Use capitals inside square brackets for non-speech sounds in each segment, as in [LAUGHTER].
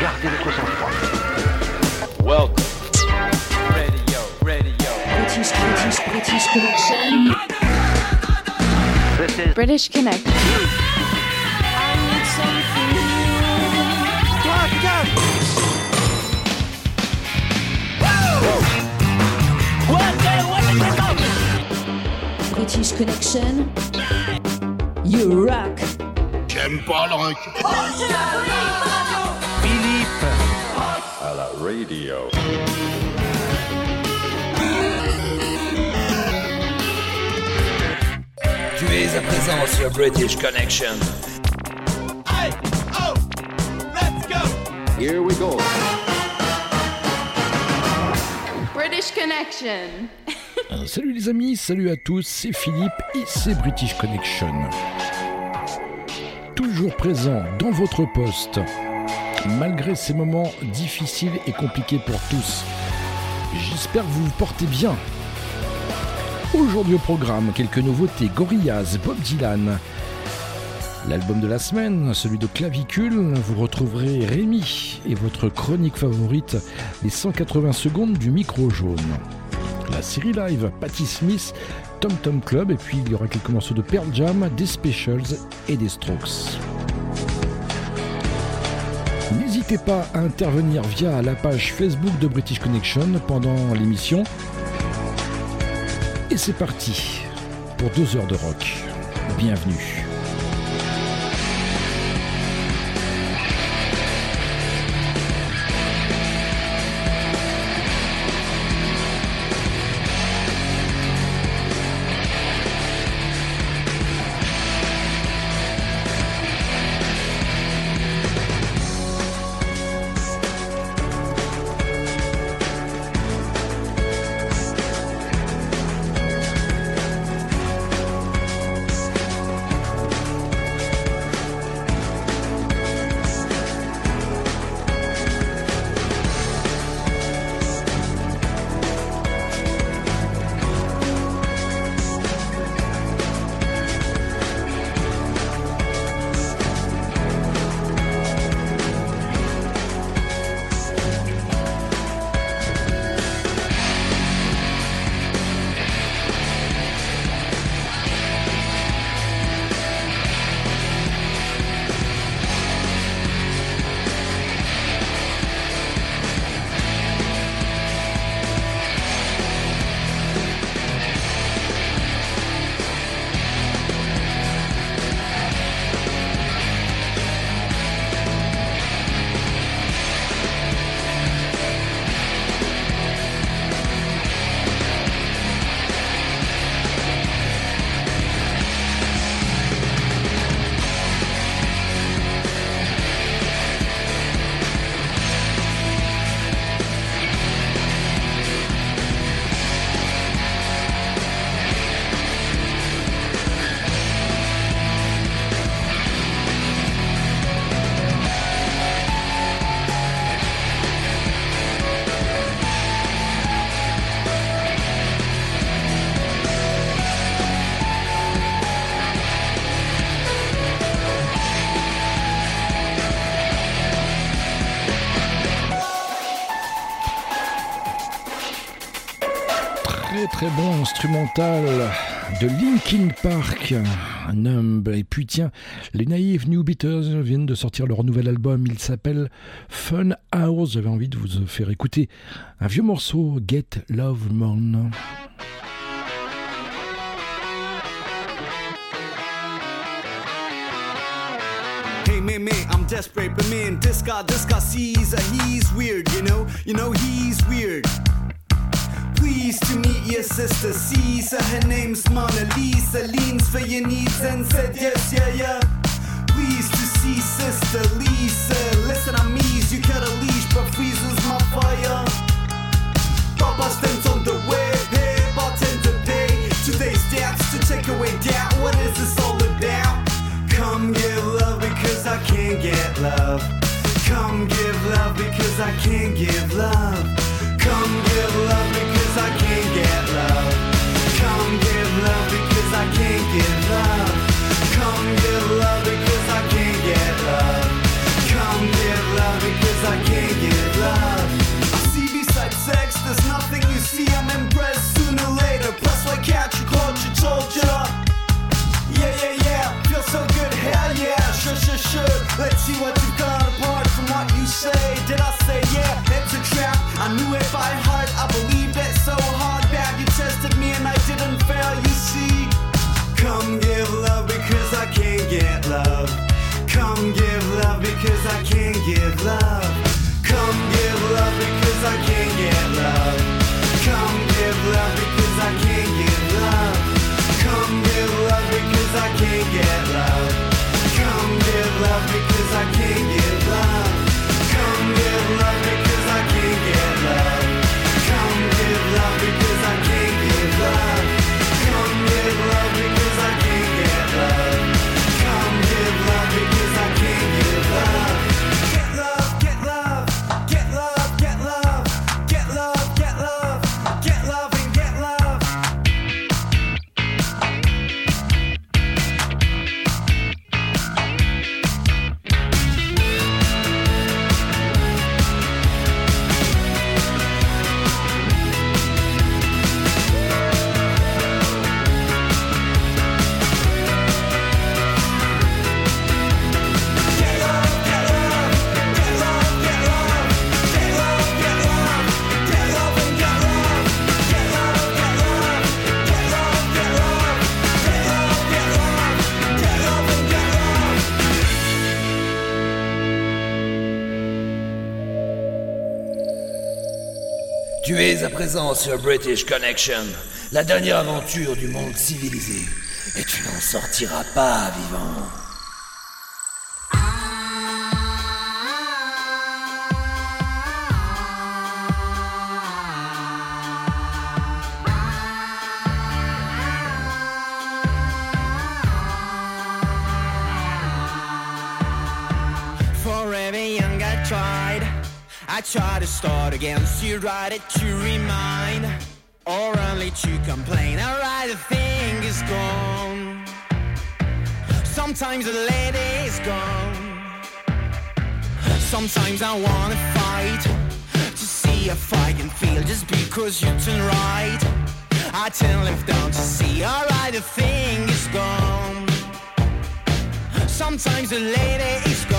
Gardez sang-froid. Welcome. Radio, radio. British, British, British Connection. This is British Connect. British Connection. You rock. J'aime pas le rock. à la radio. Tu es à présent sur British Connection. Here we go. British Connection. Euh, Salut les amis, salut à tous, c'est Philippe et c'est British Connection. Toujours présent dans votre poste, malgré ces moments difficiles et compliqués pour tous. J'espère que vous vous portez bien. Aujourd'hui au programme, quelques nouveautés, Gorillaz, Bob Dylan. L'album de la semaine, celui de Clavicule, vous retrouverez Rémi et votre chronique favorite, les 180 secondes du micro jaune la série live Patti Smith, Tom Tom Club, et puis il y aura quelques morceaux de Pearl Jam, des Specials et des Strokes. N'hésitez pas à intervenir via la page Facebook de British Connection pendant l'émission. Et c'est parti pour deux heures de rock. Bienvenue. Très bon instrumental de Linkin Park, Numb. Et puis tiens, les naïfs New Beaters viennent de sortir leur nouvel album, il s'appelle Fun House. J'avais envie de vous faire écouter un vieux morceau, Get Love weird. Pleased to meet your sister, Caesar, her name's Mona Lisa, leans for your needs and said yes, yeah, yeah. Pleased to see sister Lisa, listen, I'm easy, you cut a leash, but freezes my fire. Papa stands on the way, hey, bartender pay, today's stats to take away doubt, what is this all about? Come give love because I can't get love. Come give love because I can't give love. Come give love because I can't get love. Come give love because I can't get love. Come give love because I can't get love. Come give love because I can't get love. I see beside sex, there's nothing you see. I'm impressed sooner or later. Plus, like catch you, caught you, told. Yeah, yeah, yeah. Feel so good, hell yeah. Sure, sure, sure. Let's see what you I can't give love. Es à présent sur British Connection, la dernière aventure du monde civilisé. Et tu n'en sortiras pas vivant. I tried to start against you, right it to remind, or only to complain. Alright, the thing is gone. Sometimes the lady is gone. Sometimes I wanna fight to see if I can feel just because you turn right. I turn left down to see. Alright, the thing is gone. Sometimes the lady is gone.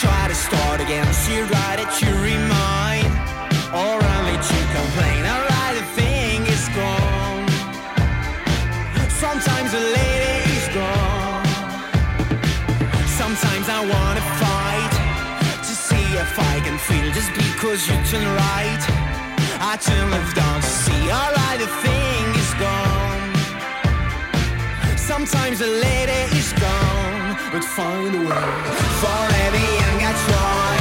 Try to start again. To write it, to remind, or only to complain. Alright, the thing is gone. Sometimes the lady is gone. Sometimes I wanna fight to see if I can feel just because you turn right. I turn left down to see. Alright, the thing is gone. Sometimes the lady is gone, but find a way. Forever young, I try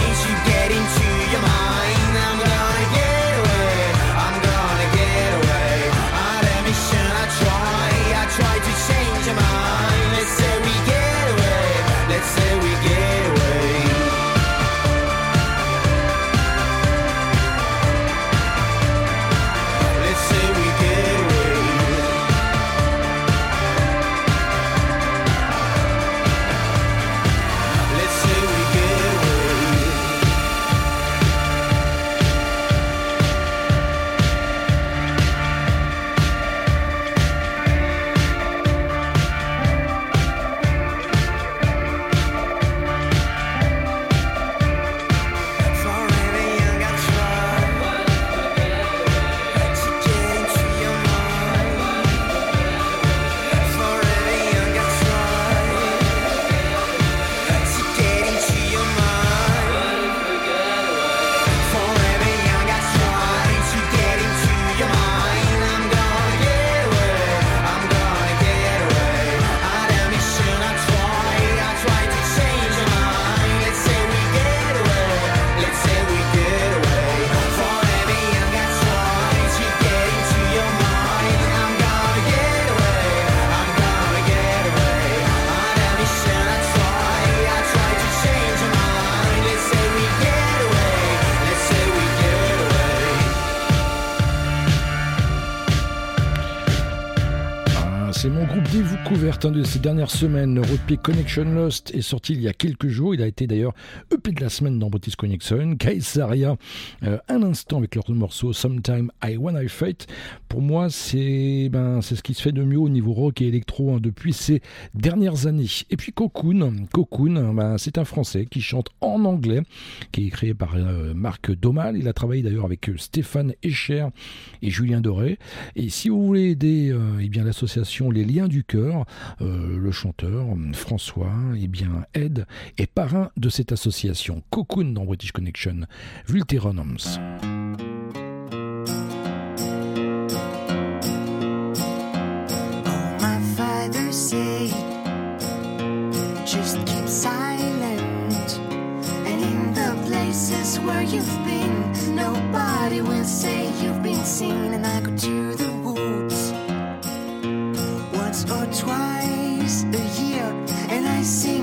découverte un de ces dernières semaines. Roadplay Connection Lost est sorti il y a quelques jours. Il a été d'ailleurs EP de la semaine dans British Connection. Kaisaria, euh, un instant avec leur morceau Sometime I Wanna Fight. Pour moi, c'est ben, ce qui se fait de mieux au niveau rock et électro hein, depuis ces dernières années. Et puis Cocoon, Cocoon, ben, c'est un Français qui chante en anglais, qui est créé par euh, Marc Domal. Il a travaillé d'ailleurs avec euh, Stéphane Escher et Julien Doré. Et si vous voulez aider euh, eh l'association Les Liens du Cœur. Euh, le chanteur François, eh bien, aide et parrain de cette association. Cocoon dans British Connection. Vulteronums. you've been. Nobody will say you've been seen, and I go to the once or twice a year, and I sing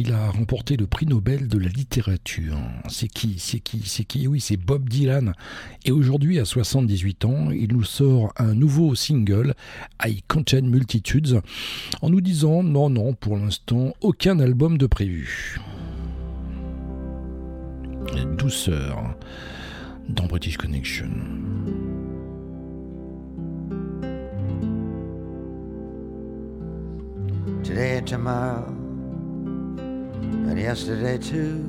il a remporté le prix Nobel de la littérature. C'est qui C'est qui C'est qui? Oui, c'est Bob Dylan. Et aujourd'hui, à 78 ans, il nous sort un nouveau single, I Contain Multitudes, en nous disant non, non, pour l'instant, aucun album de prévu. Douceur dans British Connection. And yesterday too,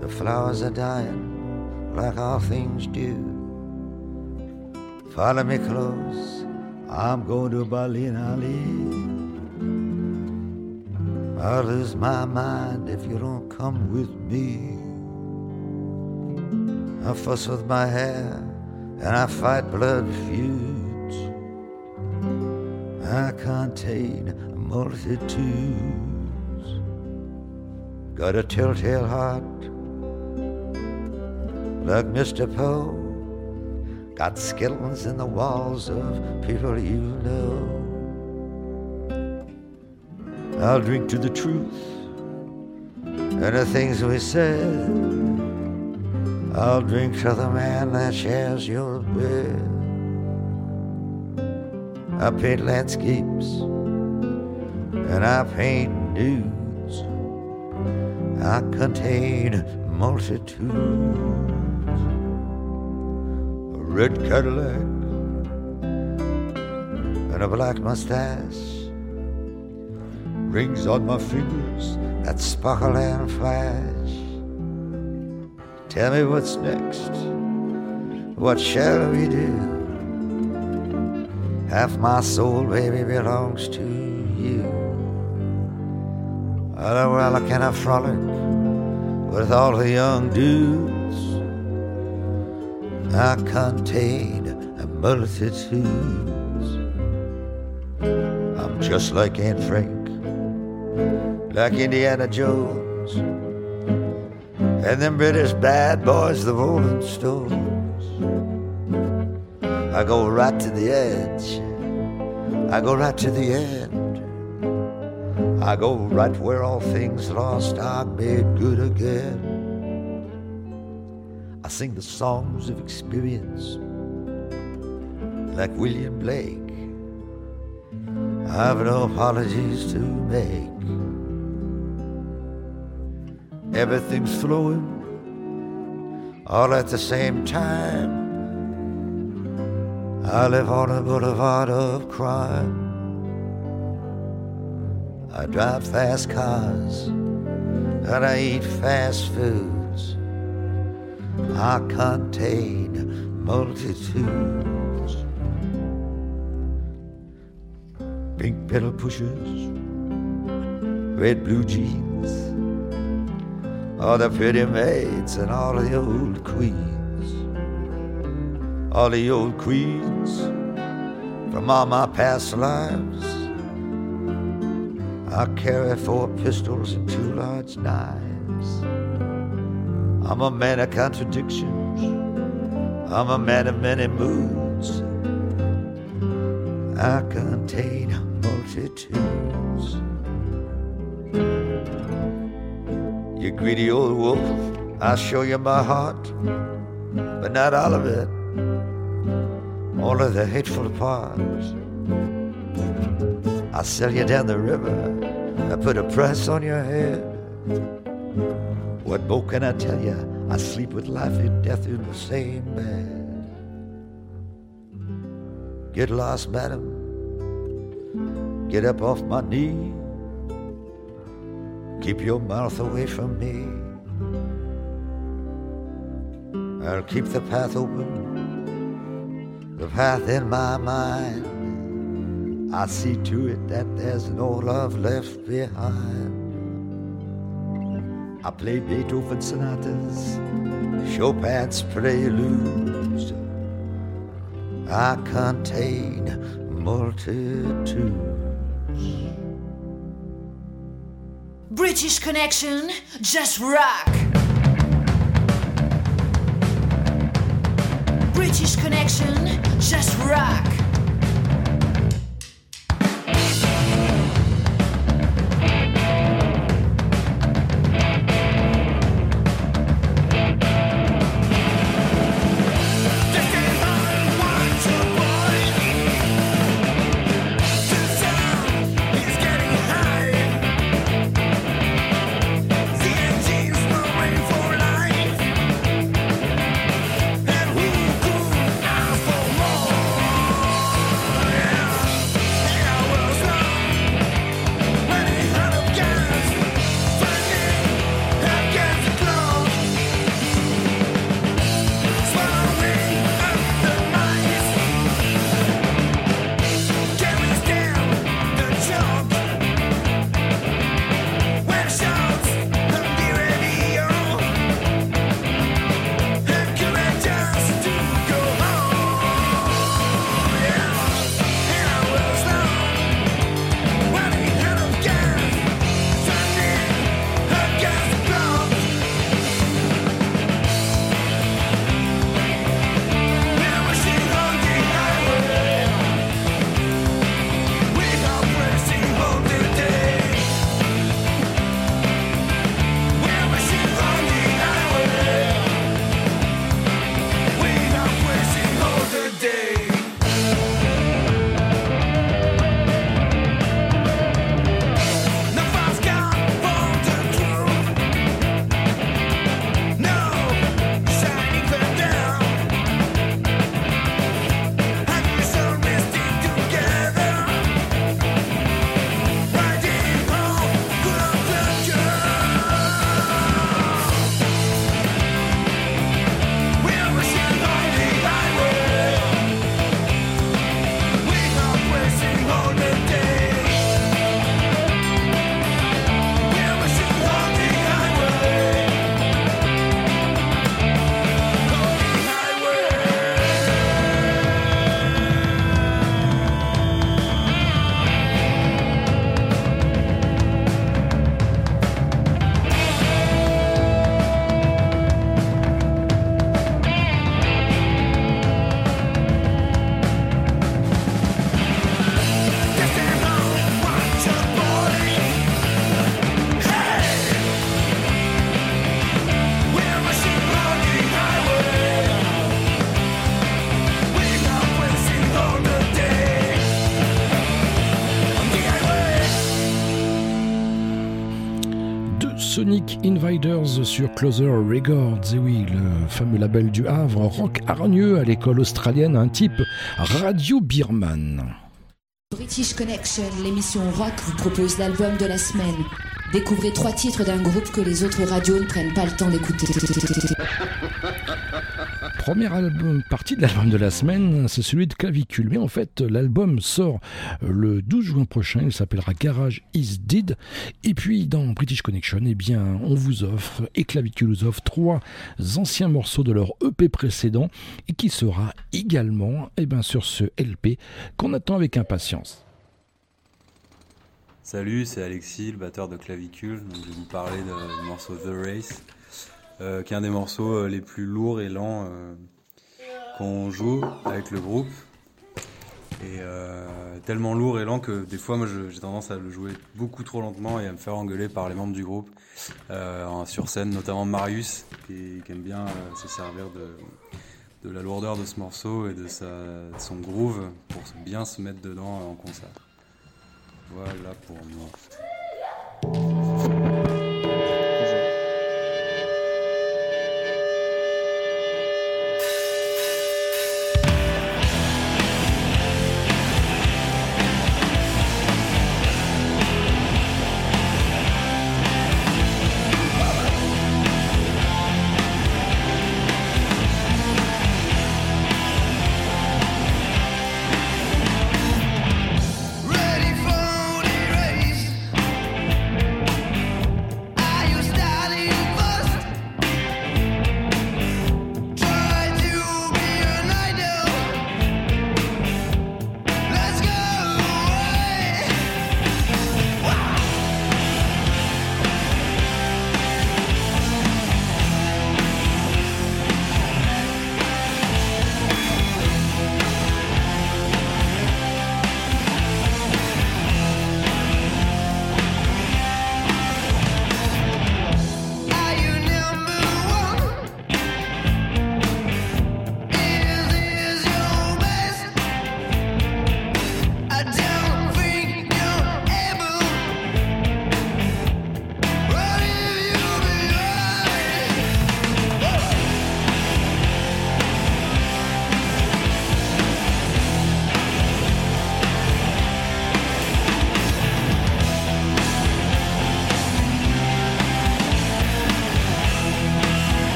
the flowers are dying like all things do. Follow me close, I'm going to Berlin, Ali. I'll lose my mind if you don't come with me. I fuss with my hair and I fight blood feuds. I contain a multitude. Got a telltale heart like Mr. Poe. Got skeletons in the walls of people you know. I'll drink to the truth and the things we said. I'll drink to the man that shares your bed. I paint landscapes and I paint nude. I contain multitudes. A red Cadillac and a black mustache, rings on my fingers that sparkle and flash. Tell me what's next, what shall we do? Half my soul, baby, belongs to you. Oh, well, can I frolic with all the young dudes? I contain a multitudes. I'm just like Aunt Frank, like Indiana Jones, and them British bad boys, the Rolling Stones. I go right to the edge. I go right to the end. I go right where all things lost are made good again. I sing the songs of experience like William Blake. I have no apologies to make. Everything's flowing all at the same time. I live on a boulevard of crime. I drive fast cars and I eat fast foods. I contain multitudes. Pink pedal pushers, red blue jeans, all the pretty maids and all the old queens, all the old queens from all my past lives. I carry four pistols and two large knives. I'm a man of contradictions. I'm a man of many moods. I contain multitudes. You greedy old wolf, I'll show you my heart, but not all of it. All of the hateful parts. I'll sell you down the river. I put a price on your head. What more can I tell you? I sleep with life and death in the same bed. Get lost, madam. Get up off my knee. Keep your mouth away from me. I'll keep the path open, the path in my mind. I see to it that there's no love left behind. I play Beethoven sonatas, Chopin's preludes. I contain multitudes. British Connection, just rock. British Connection, just rock. Sur Closer Records. Et oui, le fameux label du Havre, rock hargneux à l'école australienne, un type Radio Birman. British Connection, l'émission rock, vous propose l'album de la semaine. Découvrez trois titres d'un groupe que les autres radios ne prennent pas le temps d'écouter. Première album, partie de l'album de la semaine, c'est celui de Clavicule. Mais en fait, l'album sort le 12 juin prochain. Il s'appellera Garage is Dead. Et puis, dans British Connection, eh bien, on vous offre, et Clavicule vous offre trois anciens morceaux de leur EP précédent et qui sera également eh bien, sur ce LP qu'on attend avec impatience. Salut, c'est Alexis, le batteur de Clavicule. Je vais vous parler de- morceau The Race, euh, qui est un des morceaux euh, les plus lourds et lents euh, qu'on joue avec le groupe. Et tellement lourd et lent que des fois, moi, j'ai tendance à le jouer beaucoup trop lentement et à me faire engueuler par les membres du groupe sur scène, notamment Marius, qui, aime bien se servir de, la lourdeur de ce morceau et de, son groove pour bien se mettre dedans en concert. Voilà pour moi.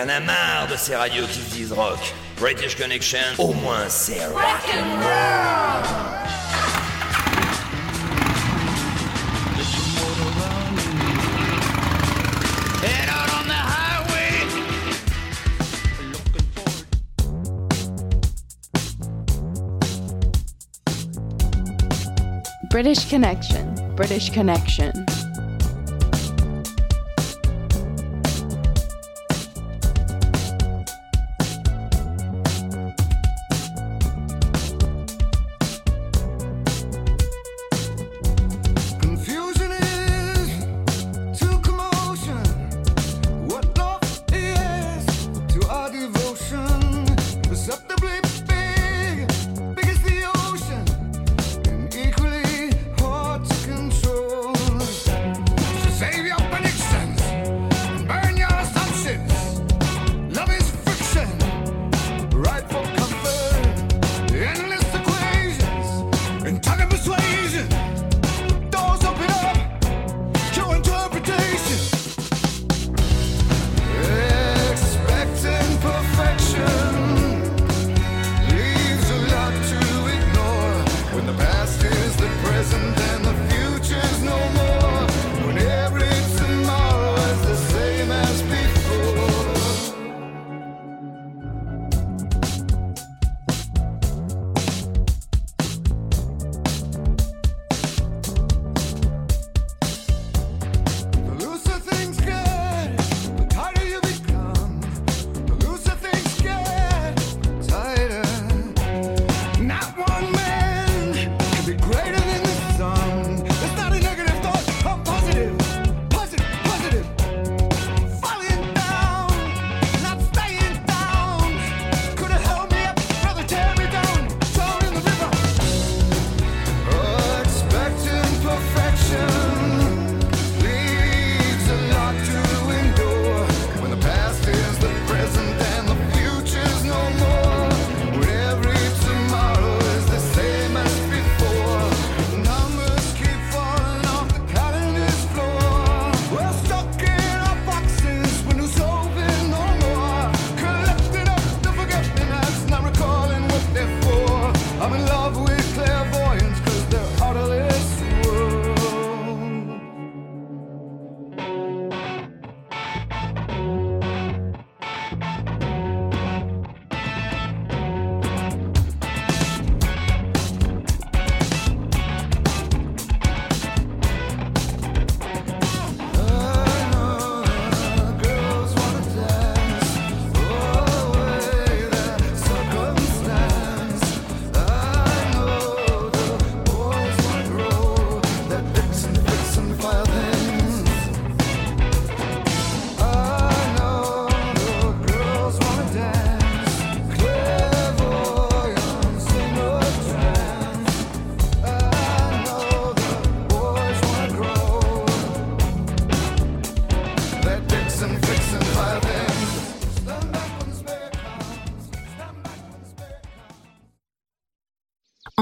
y en a marre de ces radios qui se disent rock. British Connection, au moins c'est rock and roll. British Connection, British Connection.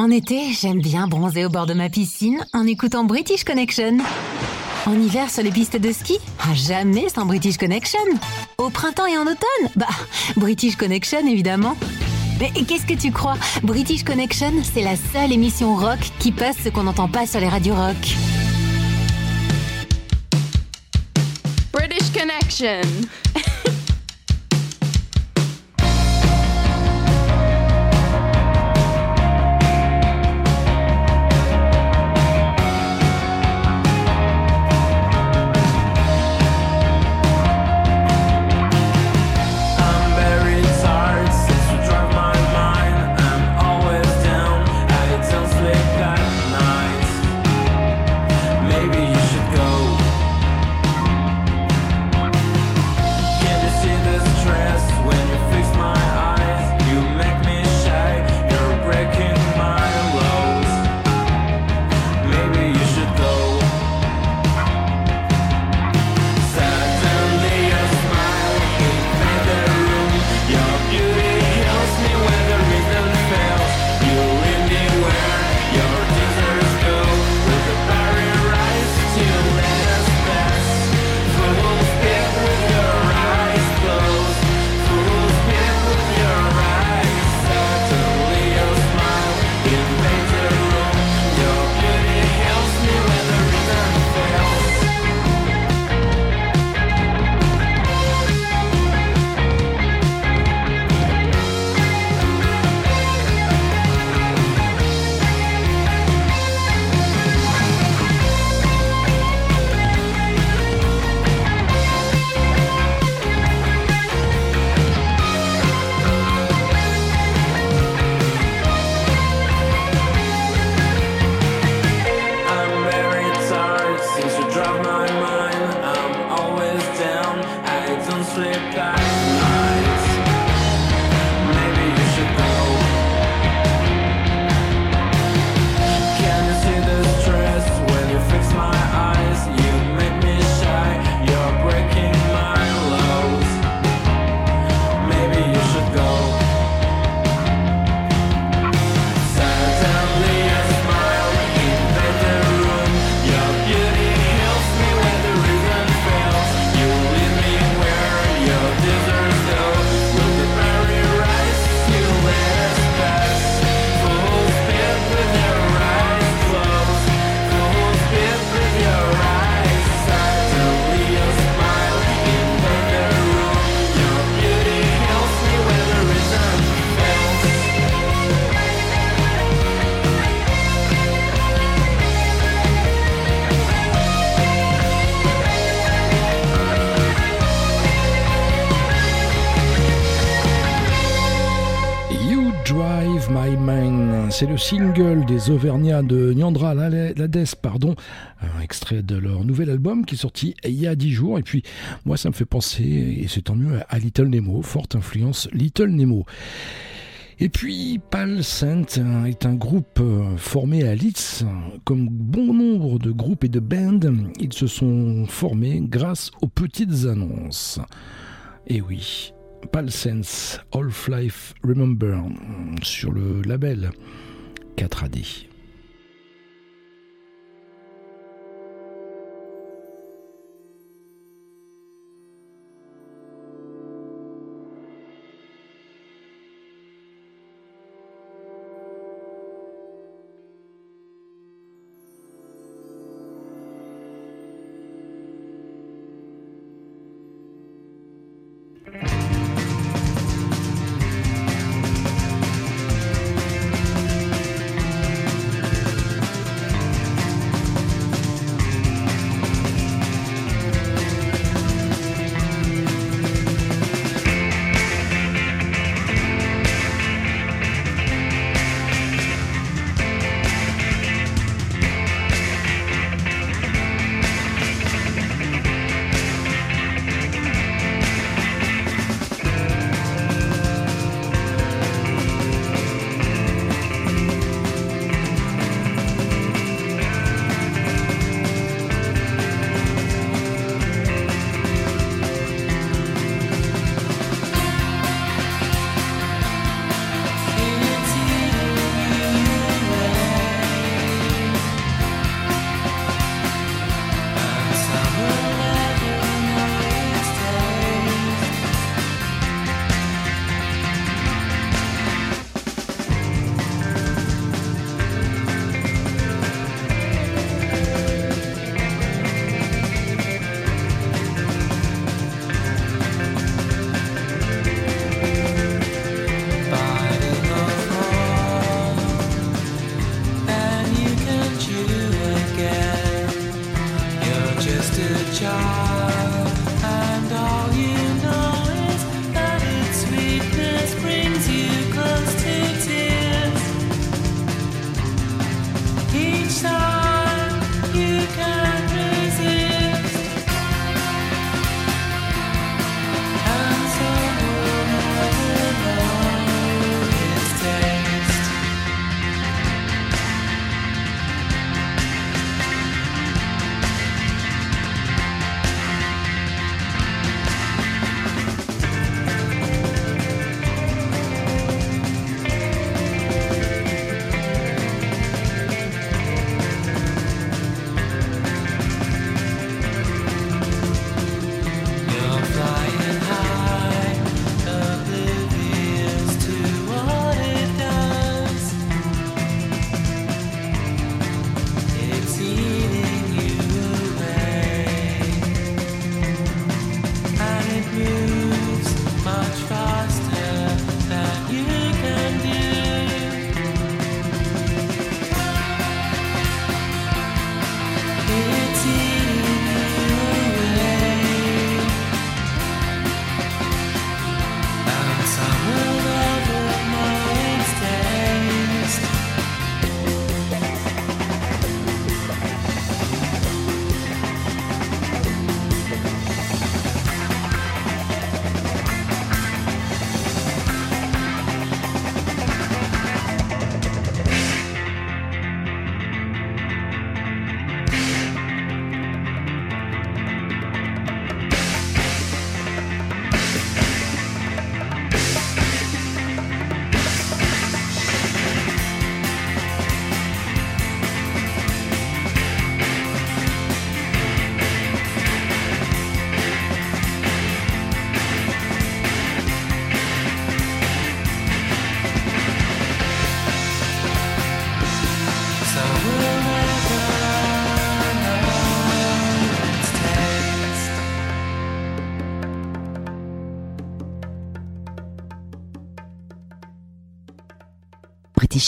En été, j'aime bien bronzer au bord de ma piscine en écoutant British Connection. En hiver sur les pistes de ski ah, Jamais sans British Connection. Au printemps et en automne Bah, British Connection évidemment. Mais qu'est-ce que tu crois? British Connection, c'est la seule émission rock qui passe ce qu'on n'entend pas sur les radios rock. British Connection. C'est le single des Auvergnats de Nyandra Lades, pardon, un extrait de leur nouvel album qui est sorti il y a dix jours. Et puis, moi, ça me fait penser, et c'est tant mieux, à Little Nemo, forte influence Little Nemo. Et puis, Pal Saint est un groupe euh, formé à Leeds. Comme bon nombre de groupes et de bands, ils se sont formés grâce aux petites annonces. Et oui, Palsense Half-Life Remember sur le label 4AD.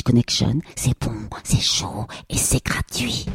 Connection, c'est bon, c'est chaud et c'est gratuit.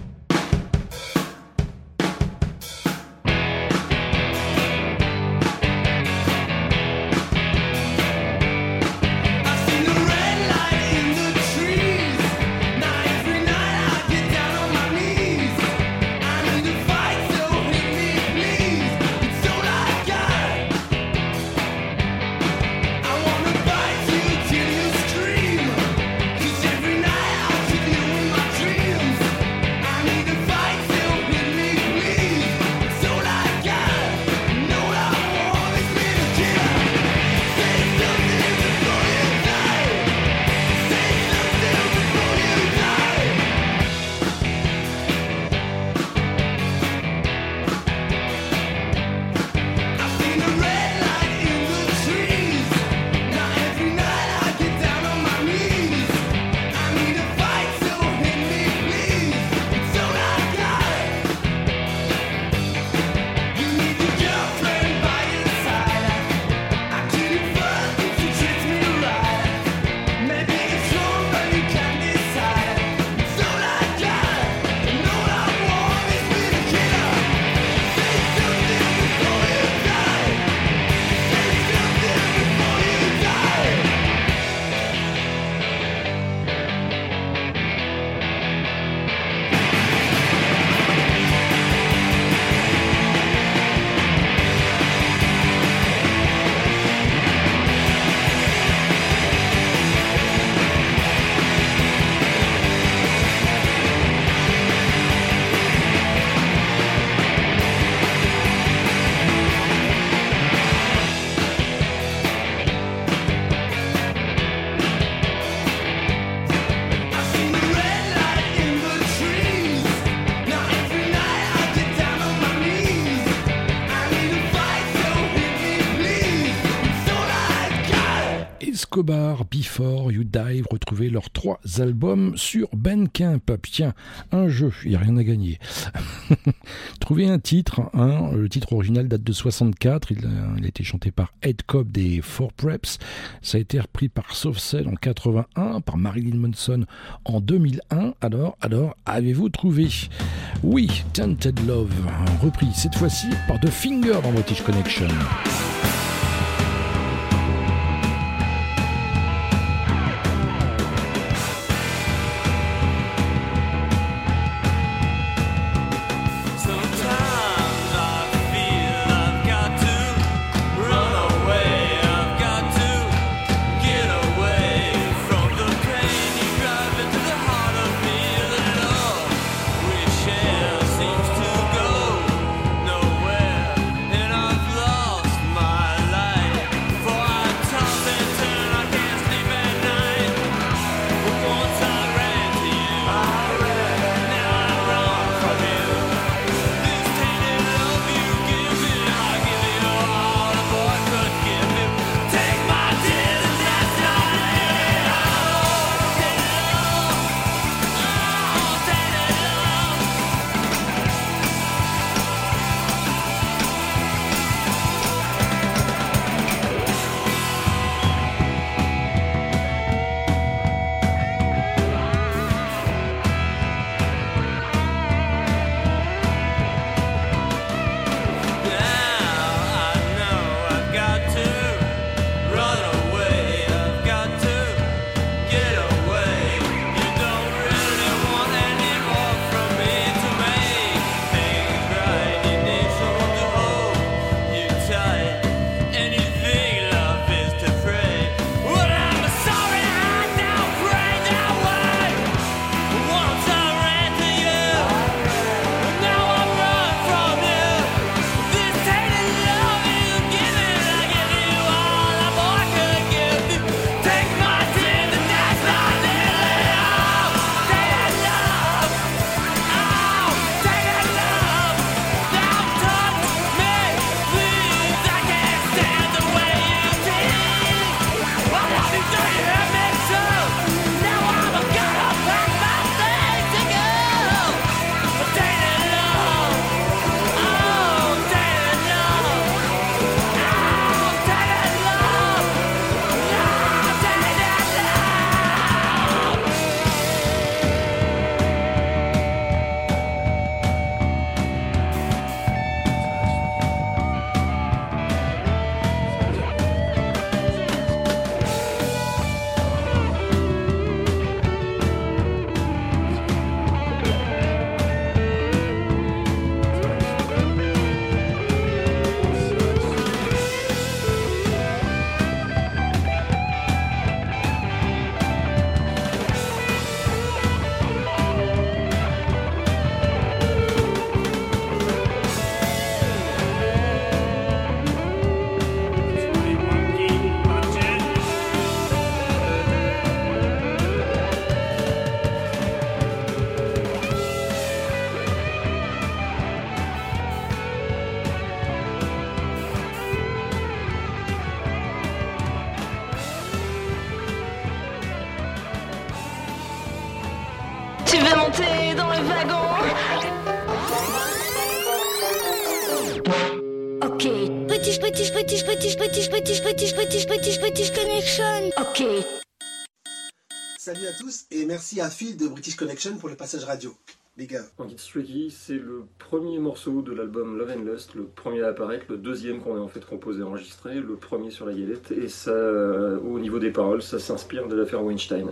You Die. Retrouvez leurs trois albums sur Bandcamp. Tiens, un jeu, il n'y a rien à gagner. [LAUGHS] Trouvez un titre. Hein, le titre original date de 64. Il, a été chanté par Ed Cobb des Four Preps. Ça a été repris par Soft Cell en 81, par Marilyn Manson en 2001. Alors, alors, avez-vous trouvé? Oui, Tainted Love, repris cette fois-ci par The Finger dans British Connection. British, British, British, British, British, British, British, British, Connection. Ok. Salut à tous et merci à Phil de British Connection pour le passage radio. Les gars. Get Tricky, c'est le premier morceau de l'album Love and Lust, le premier à apparaître, le deuxième qu'on a en fait composé et enregistré, le premier sur la galette. Et ça, euh, au niveau des paroles, ça s'inspire de l'affaire Weinstein.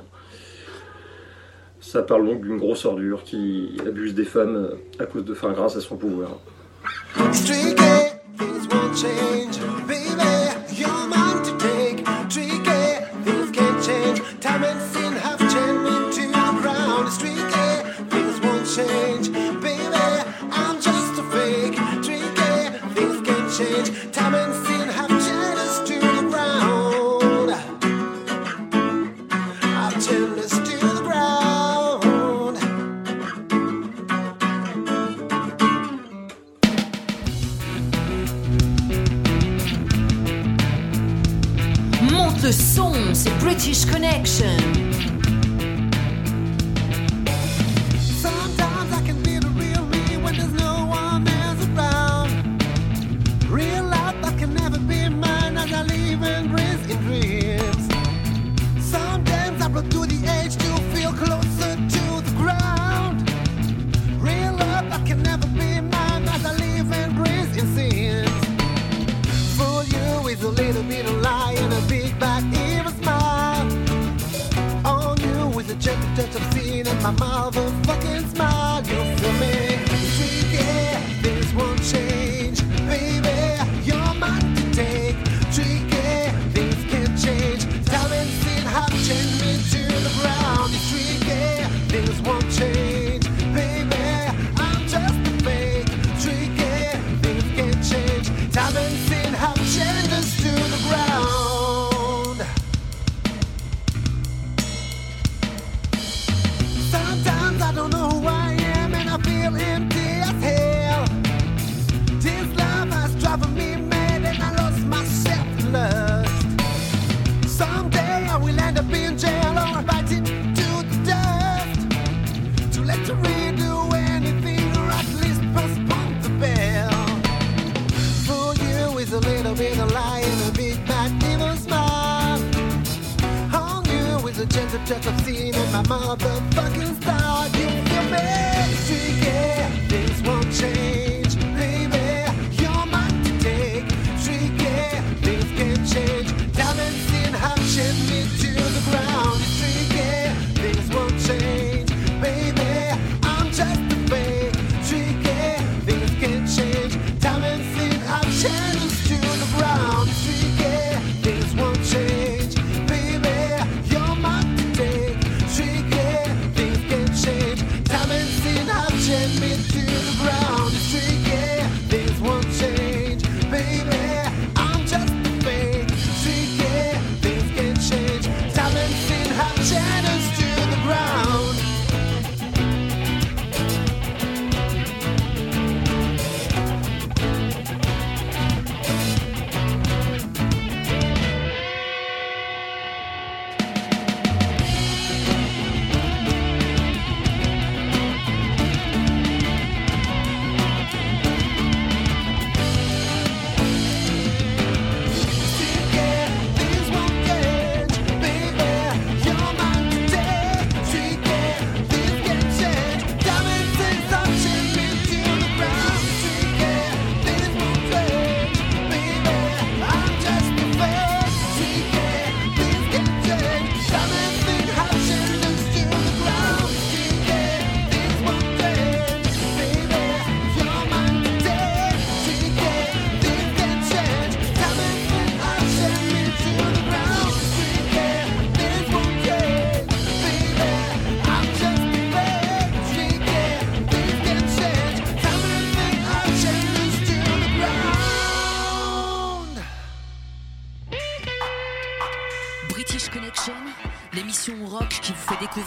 Ça parle donc d'une grosse ordure qui abuse des femmes à cause de, enfin, grâce à son pouvoir. Tricky,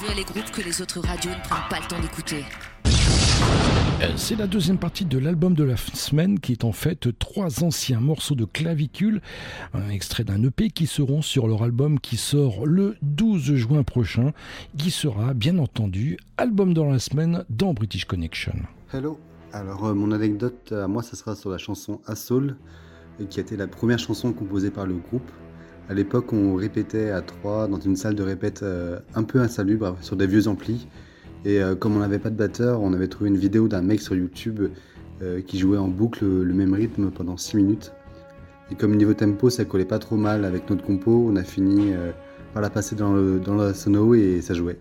découvrir les groupes que les autres radios ne prennent pas le temps d'écouter. Euh, C'est la deuxième partie de l'album de la semaine qui est en fait trois anciens morceaux de clavicule, un extrait d'un EP qui seront sur leur album qui sort le 12 juin prochain, qui sera bien entendu album de la semaine dans British Connection. Hello. Alors, euh, mon anecdote à moi, ça sera sur la chanson Assaul, euh, qui a été la première chanson composée par le groupe. À l'époque, on répétait à trois dans une salle de répète euh, un peu insalubre, sur des vieux amplis. Et euh, comme on n'avait pas de batteur, on avait trouvé une vidéo d'un mec sur YouTube euh, qui jouait en boucle le même rythme pendant 6 minutes. Et comme niveau tempo, ça collait pas trop mal avec notre compo, on a fini par la passer dans, le, dans la sono et ça jouait.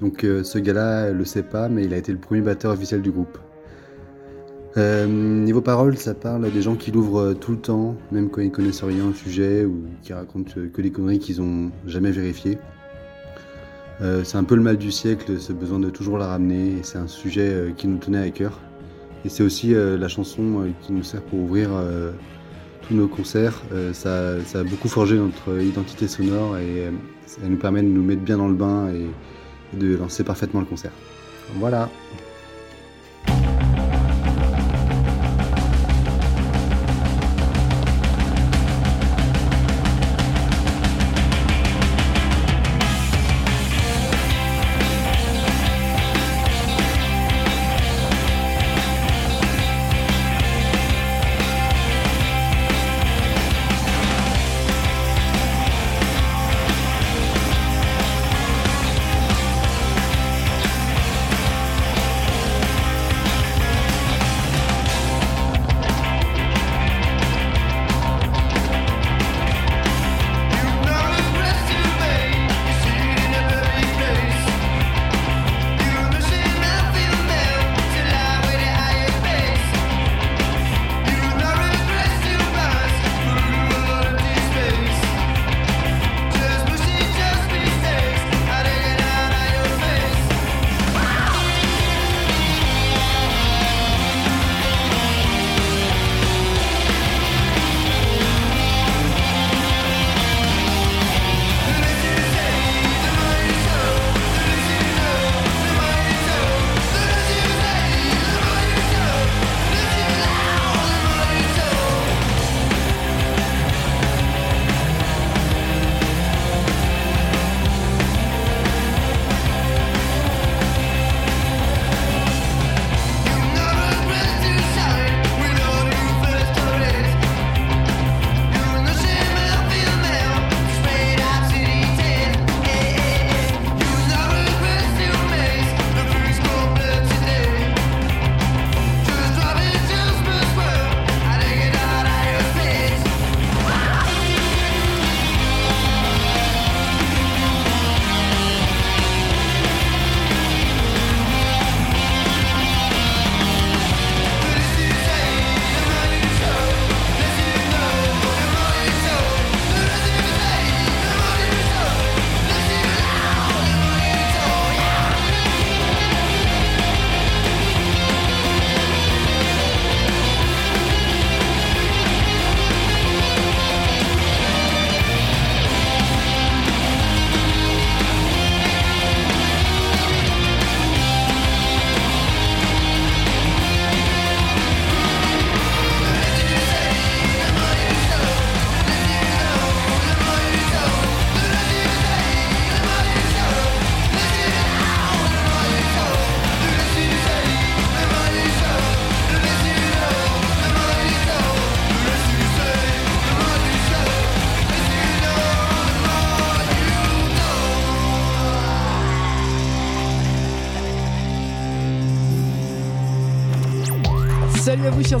Donc ce gars-là le sait pas, mais il a été le premier batteur officiel du groupe. Euh, niveau paroles, ça parle des gens qui l'ouvrent euh, tout le temps, même quand ils connaissent rien au sujet ou qui racontent euh, que des conneries qu'ils ont jamais vérifiées. Euh, c'est un peu le mal du siècle, ce besoin de toujours la ramener, et c'est un sujet euh, qui nous tenait à cœur. Et c'est aussi la chanson qui nous sert pour ouvrir tous nos concerts. Ça, ça a beaucoup forgé notre identité sonore et ça nous permet de nous mettre bien dans le bain et de lancer parfaitement le concert. Voilà.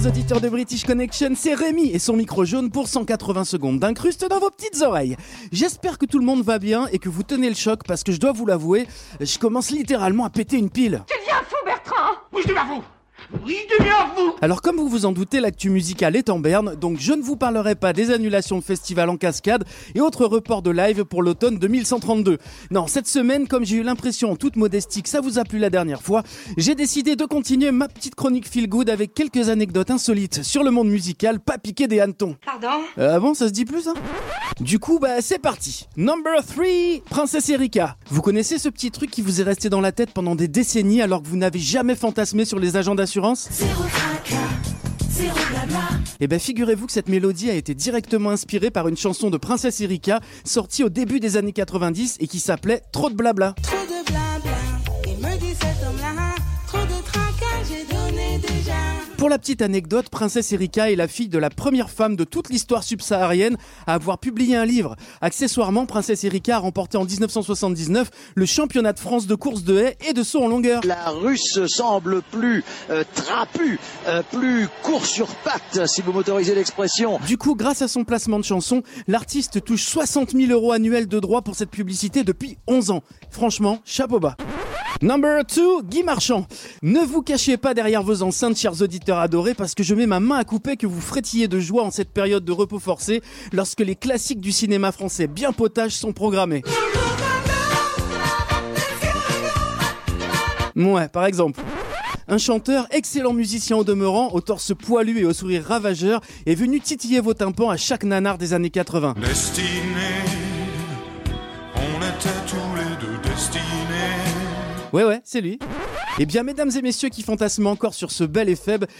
Chers auditeurs de British Connection, c'est Rémi et son micro jaune pour 180 secondes d'incruste dans vos petites oreilles. J'espère que tout le monde va bien et que vous tenez le choc parce que je dois vous l'avouer, je commence littéralement à péter une pile. Tu deviens fou, Bertrand Oui, je deviens fou Oui, fou Alors comme vous vous en doutez, l'actu musicale est en berne, donc je ne vous parlerai pas des annulations de festivals en cascade et autres reports de live pour l'automne 2132. Non, cette semaine, comme j'ai eu l'impression en toute modestie que ça vous a plu la dernière fois, j'ai décidé de continuer ma petite chronique feel good avec quelques anecdotes insolites sur le monde musical, pas piqué des hannetons. Pardon Ah bon, ça se dit plus ça Du coup, bah c'est parti. Number 3, Princesse Erika. Vous connaissez ce petit truc qui vous est resté dans la tête pendant des décennies alors que vous n'avez jamais fantasmé sur les agents d'assurance Eh ben figurez-vous que cette mélodie a été directement inspirée par une chanson de Princesse Erika sortie au début des années 90 et qui s'appelait Trop de blabla. Trop de blabla, Pour la petite anecdote, Princesse Erika est la fille de la première femme de toute l'histoire subsaharienne à avoir publié un livre. Accessoirement, Princesse Erika a remporté en 1979 le championnat de France de course de haies et de saut en longueur. La russe semble plus euh, trapue, euh, plus court sur pattes, si vous m'autorisez l'expression. Du coup, grâce à son placement de chanson, l'artiste touche 60 000 euros annuels de droits pour cette publicité depuis 11 ans. Franchement, chapeau bas. Number 2, Guy Marchand. Ne vous cachez pas derrière vos enceintes, chers auditeurs adorés, parce que je mets ma main à couper que vous frétillez de joie en cette période de repos forcé lorsque les classiques du cinéma français bien potages sont programmés. Ouais, par exemple. Un chanteur, excellent musicien au demeurant, au torse poilu et au sourire ravageur, est venu titiller vos tympans à chaque nanar des années 80. Destinés, on était tous les deux destinés. Ouais, ouais, c'est lui. Eh bien, mesdames et messieurs qui fantasment encore sur ce bel et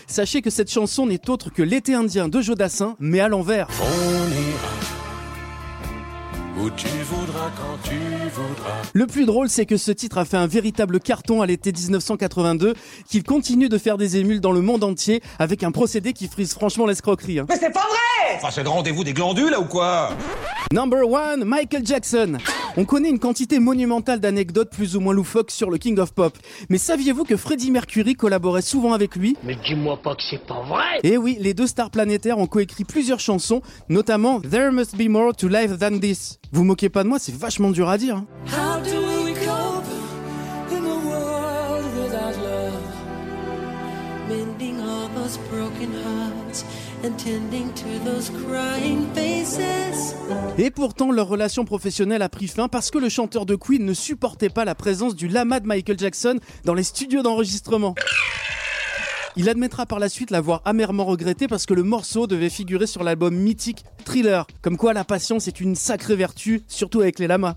sachez que cette chanson n'est autre que l'été indien de Jodassin, mais à l'envers. Où tu voudras quand tu voudras. Le plus drôle, c'est que ce titre a fait un véritable carton à l'été 1982, qu'il continue de faire des émules dans le monde entier avec un procédé qui frise franchement l'escroquerie. hein. Mais c'est pas vrai Enfin, c'est le rendez-vous des glandules, là, ou quoi? Number one, Michael Jackson. On connaît une quantité monumentale d'anecdotes plus ou moins loufoques sur le King of Pop. Mais saviez-vous que Freddie Mercury collaborait souvent avec lui? Mais dis-moi pas que c'est pas vrai Et oui, les deux stars planétaires ont coécrit plusieurs chansons, notamment There Must Be More to Life Than This. Vous moquez pas de moi, c'est vachement dur à dire. How do we cope in a world without love? Mending all those broken hearts and tending to those crying faces. Et pourtant, leur relation professionnelle a pris fin parce que le chanteur de Queen ne supportait pas la présence du lama de Michael Jackson dans les studios d'enregistrement. Il admettra par la suite l'avoir amèrement regretté parce que le morceau devait figurer sur l'album mythique Thriller. Comme quoi la patience est une sacrée vertu, surtout avec les lamas.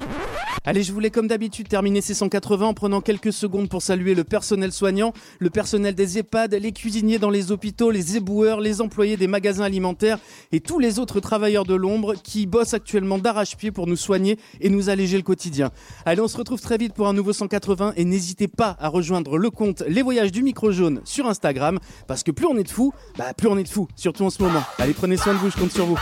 Allez, je voulais comme d'habitude terminer ces 180 en prenant quelques secondes pour saluer le personnel soignant, le personnel des EHPAD, les cuisiniers dans les hôpitaux, les éboueurs, les employés des magasins alimentaires et tous les autres travailleurs de l'ombre qui bossent actuellement d'arrache-pied pour nous soigner et nous alléger le quotidien. Allez, on se retrouve très vite pour un nouveau 180 et n'hésitez pas à rejoindre le compte Les Voyages du Micro Jaune sur Instagram parce que plus on est de fous, bah plus on est de fous, surtout en ce moment. Allez, prenez soin de vous, je compte sur vous.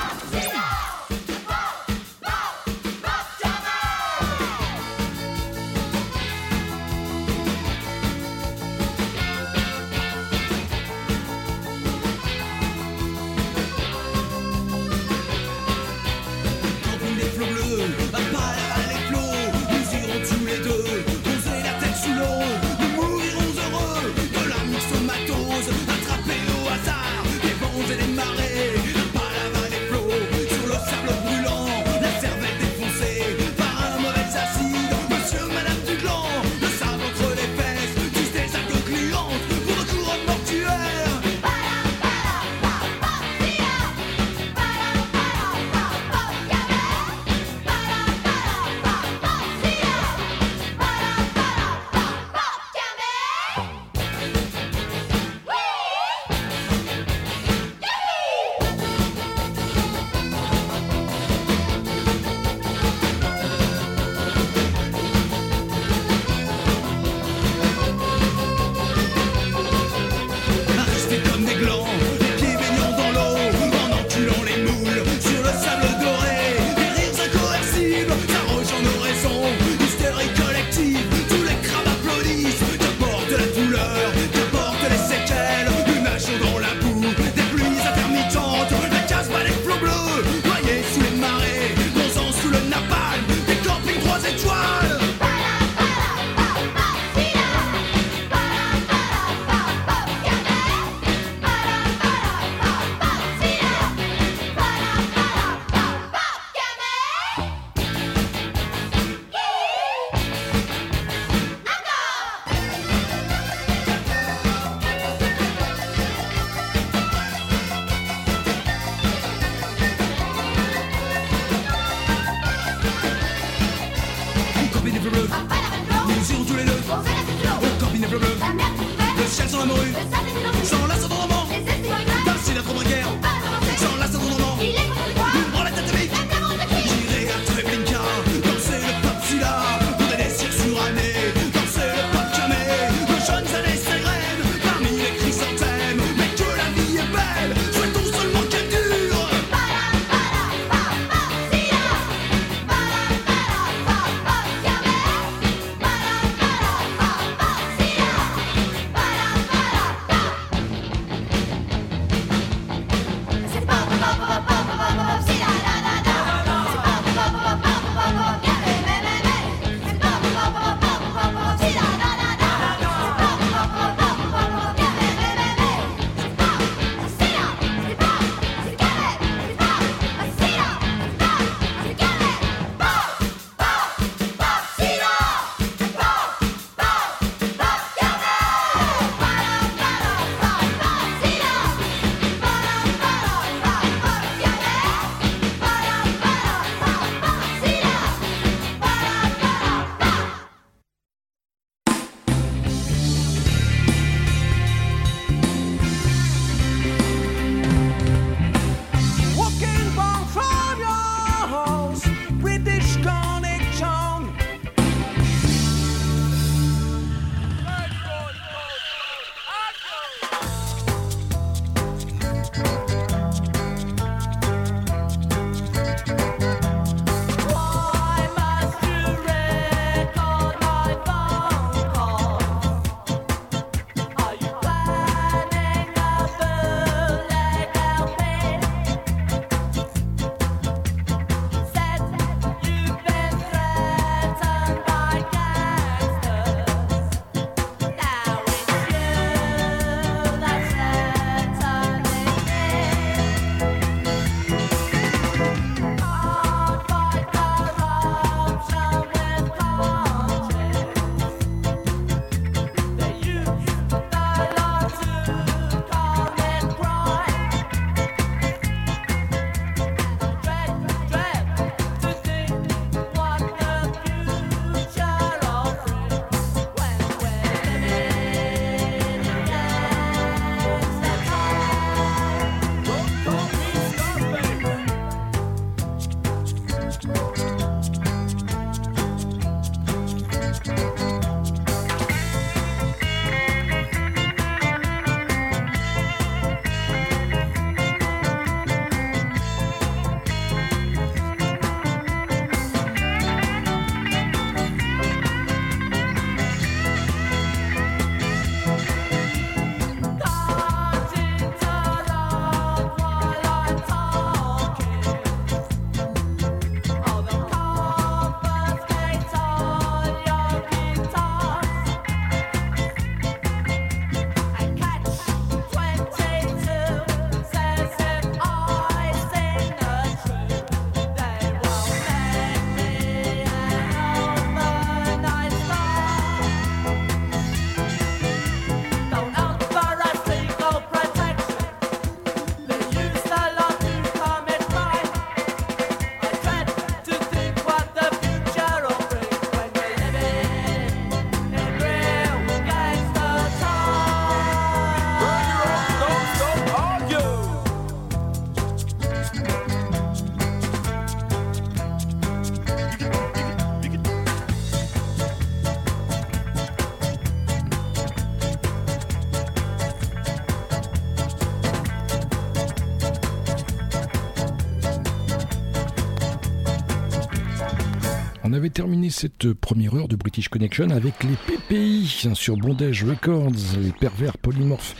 Terminé cette première heure de British Connection avec les PPI sur Bondage Records, les pervers polymorphes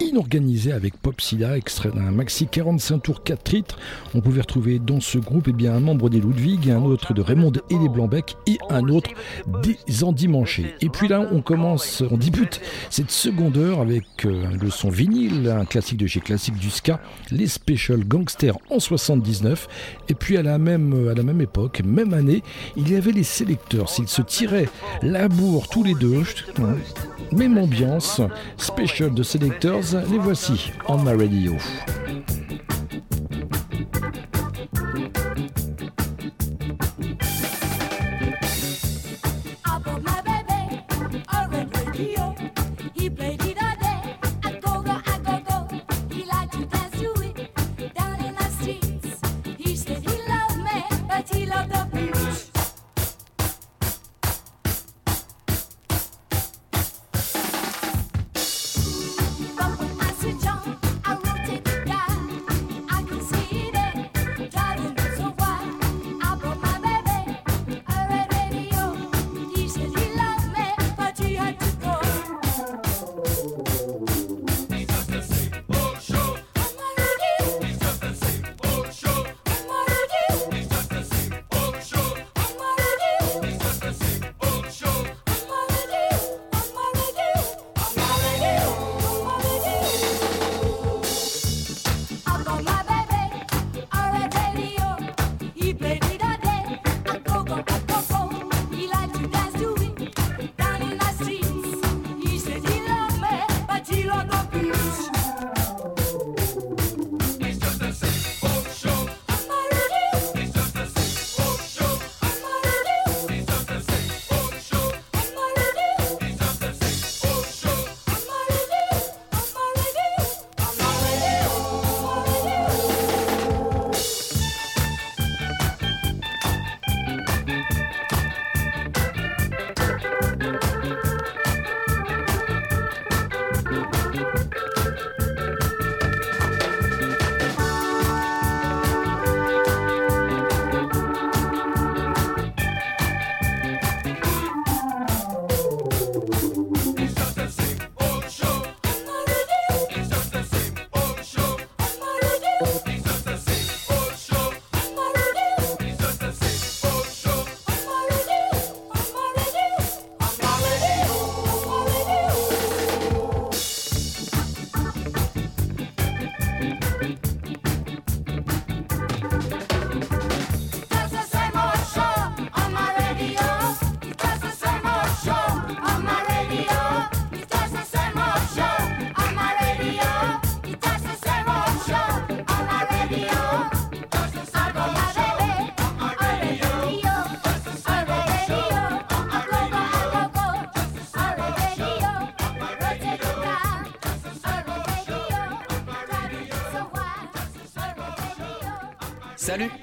inorganisés avec Pop Sida, extrait d'un maxi 45 tours 4 titres. On pouvait retrouver dans ce groupe eh bien, un membre des Ludwig, un autre de Raymond et les Blancs-Bec et un autre des Endimanchés. Et puis là, on commence, on débute cette seconde heure avec euh, le son vinyle, un classique de chez Classique du Ska, les Special Gangsters en 79. Et puis à la même, époque, même année, il y avait les sélecteurs. S'ils se tiraient la bourre tous les deux, hein, même ambiance, Special de Selectors, les voici en my radio.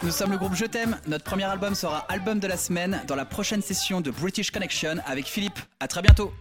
Nous sommes le groupe Je t'aime. Notre premier album sera album de la semaine dans la prochaine session de British Connection avec Philippe. À très bientôt.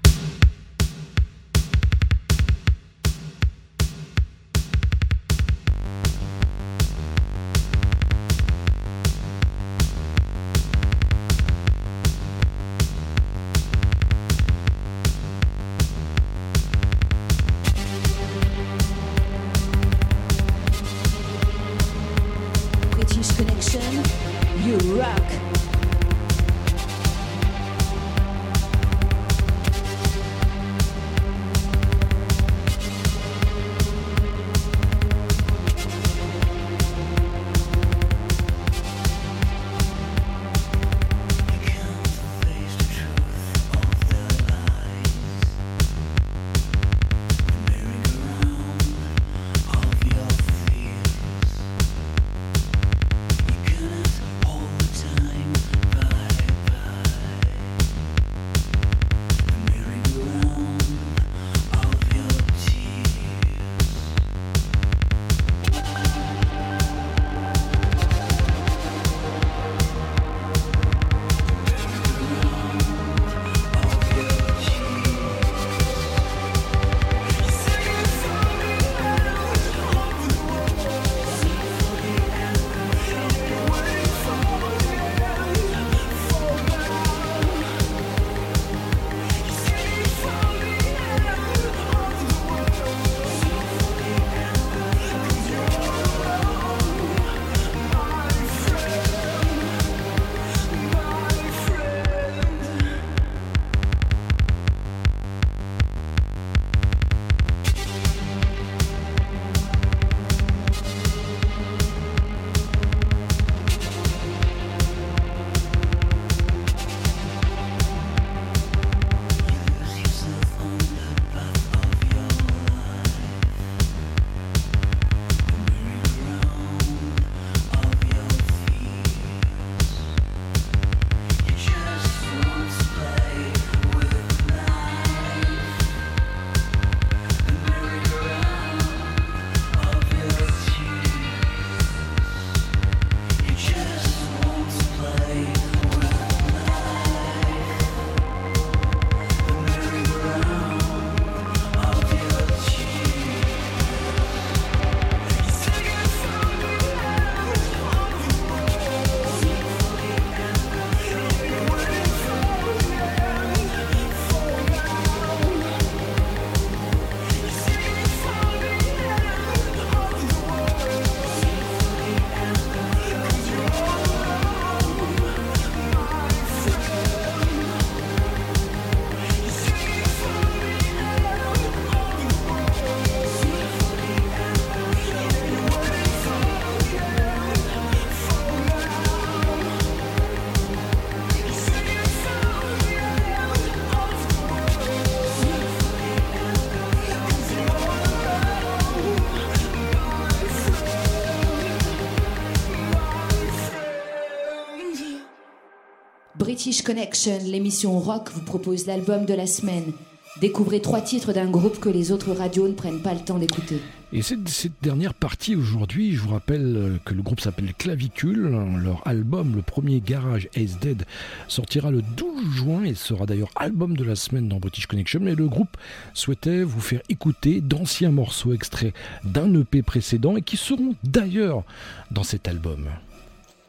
British Connection, l'émission rock, vous propose l'album de la semaine. Découvrez trois titres d'un groupe que les autres radios ne prennent pas le temps d'écouter. Et cette, cette dernière partie aujourd'hui, je vous rappelle euh, que le groupe s'appelle Clavicule. Leur album, le premier Garage Ace Dead, sortira le 12 juin et sera d'ailleurs album de la semaine dans British Connection. Mais le groupe souhaitait vous faire écouter d'anciens morceaux extraits d'un EP précédent et qui seront d'ailleurs dans cet album.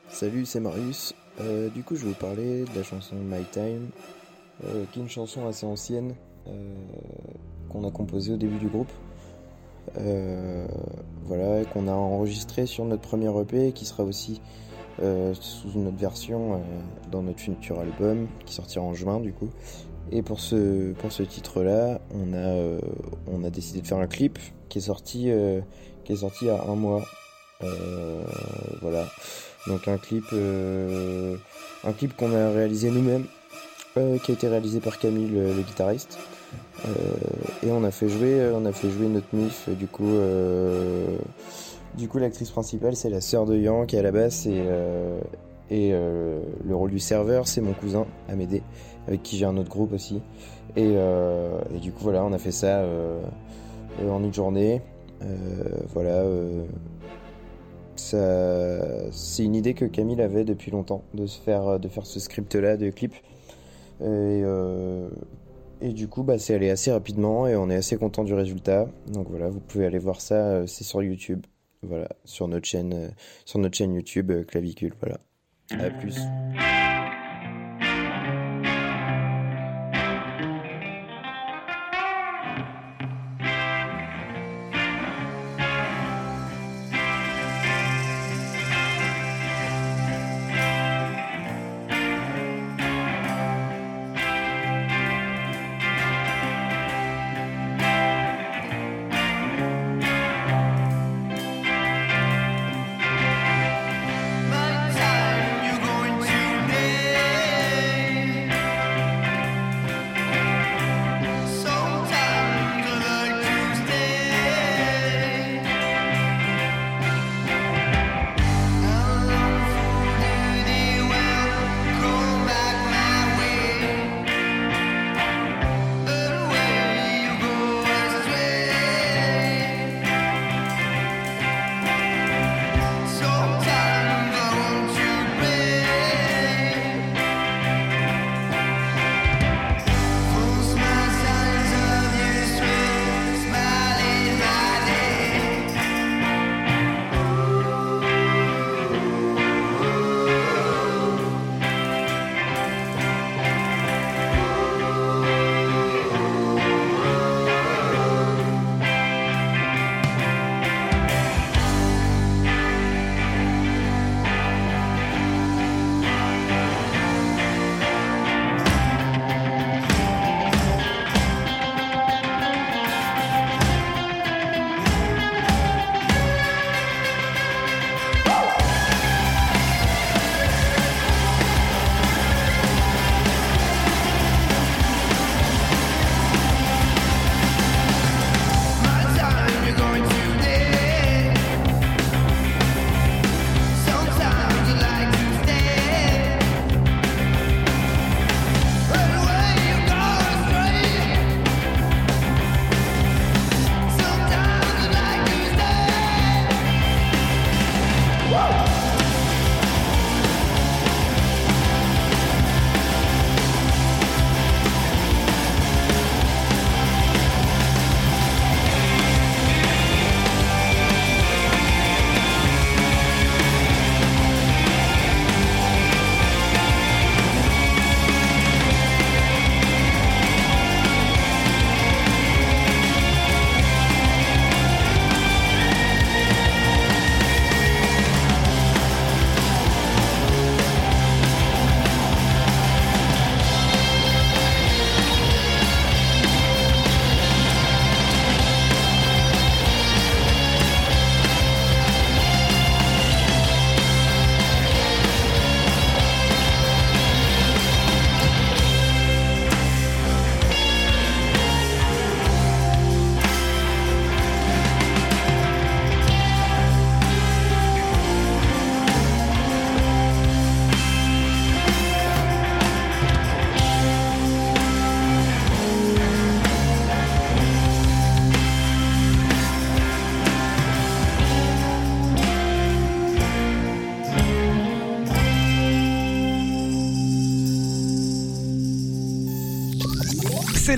Salut, c'est Marius. Euh, du coup, je vais vous parler de la chanson My Time, euh, qui est une chanson assez ancienne euh, qu'on a composée au début du groupe. Voilà, qu'on a enregistré sur notre premier EP, qui sera aussi sous une autre version dans notre futur album, qui sortira en juin du coup. Et pour ce, pour ce titre-là, on, a, on a décidé de faire un clip qui est sorti, qui est sorti il y a un mois. Voilà. Donc un clip, euh, un clip qu'on a réalisé nous-mêmes, euh, qui a été réalisé par Camille, le, guitariste. Euh, et on a fait jouer, on a fait jouer notre mif. Du coup, du coup, l'actrice principale, c'est la sœur de Yan qui est à la basse et et le rôle du serveur, c'est mon cousin Amédée, avec qui j'ai un autre groupe aussi. Et, et du coup, voilà, on a fait ça en une journée. Voilà. C'est une idée que Camille avait depuis longtemps de se faire, de faire ce script-là de clip. Et, euh, et du coup, bah, c'est allé assez rapidement et on est assez content du résultat. Donc voilà, vous pouvez aller voir ça, euh, c'est sur YouTube. Voilà, sur notre chaîne, euh, sur notre chaîne YouTube Clavicule. Voilà. À plus.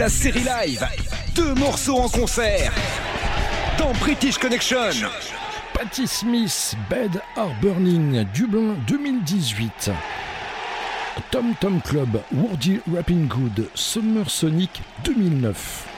La série live. Deux morceaux en concert. Dans British Connection. Patti Smith, Bed Are Burning, Dublin 2018. Tom Tom Club, Woody Rapping Good, Summer Sonic 2009.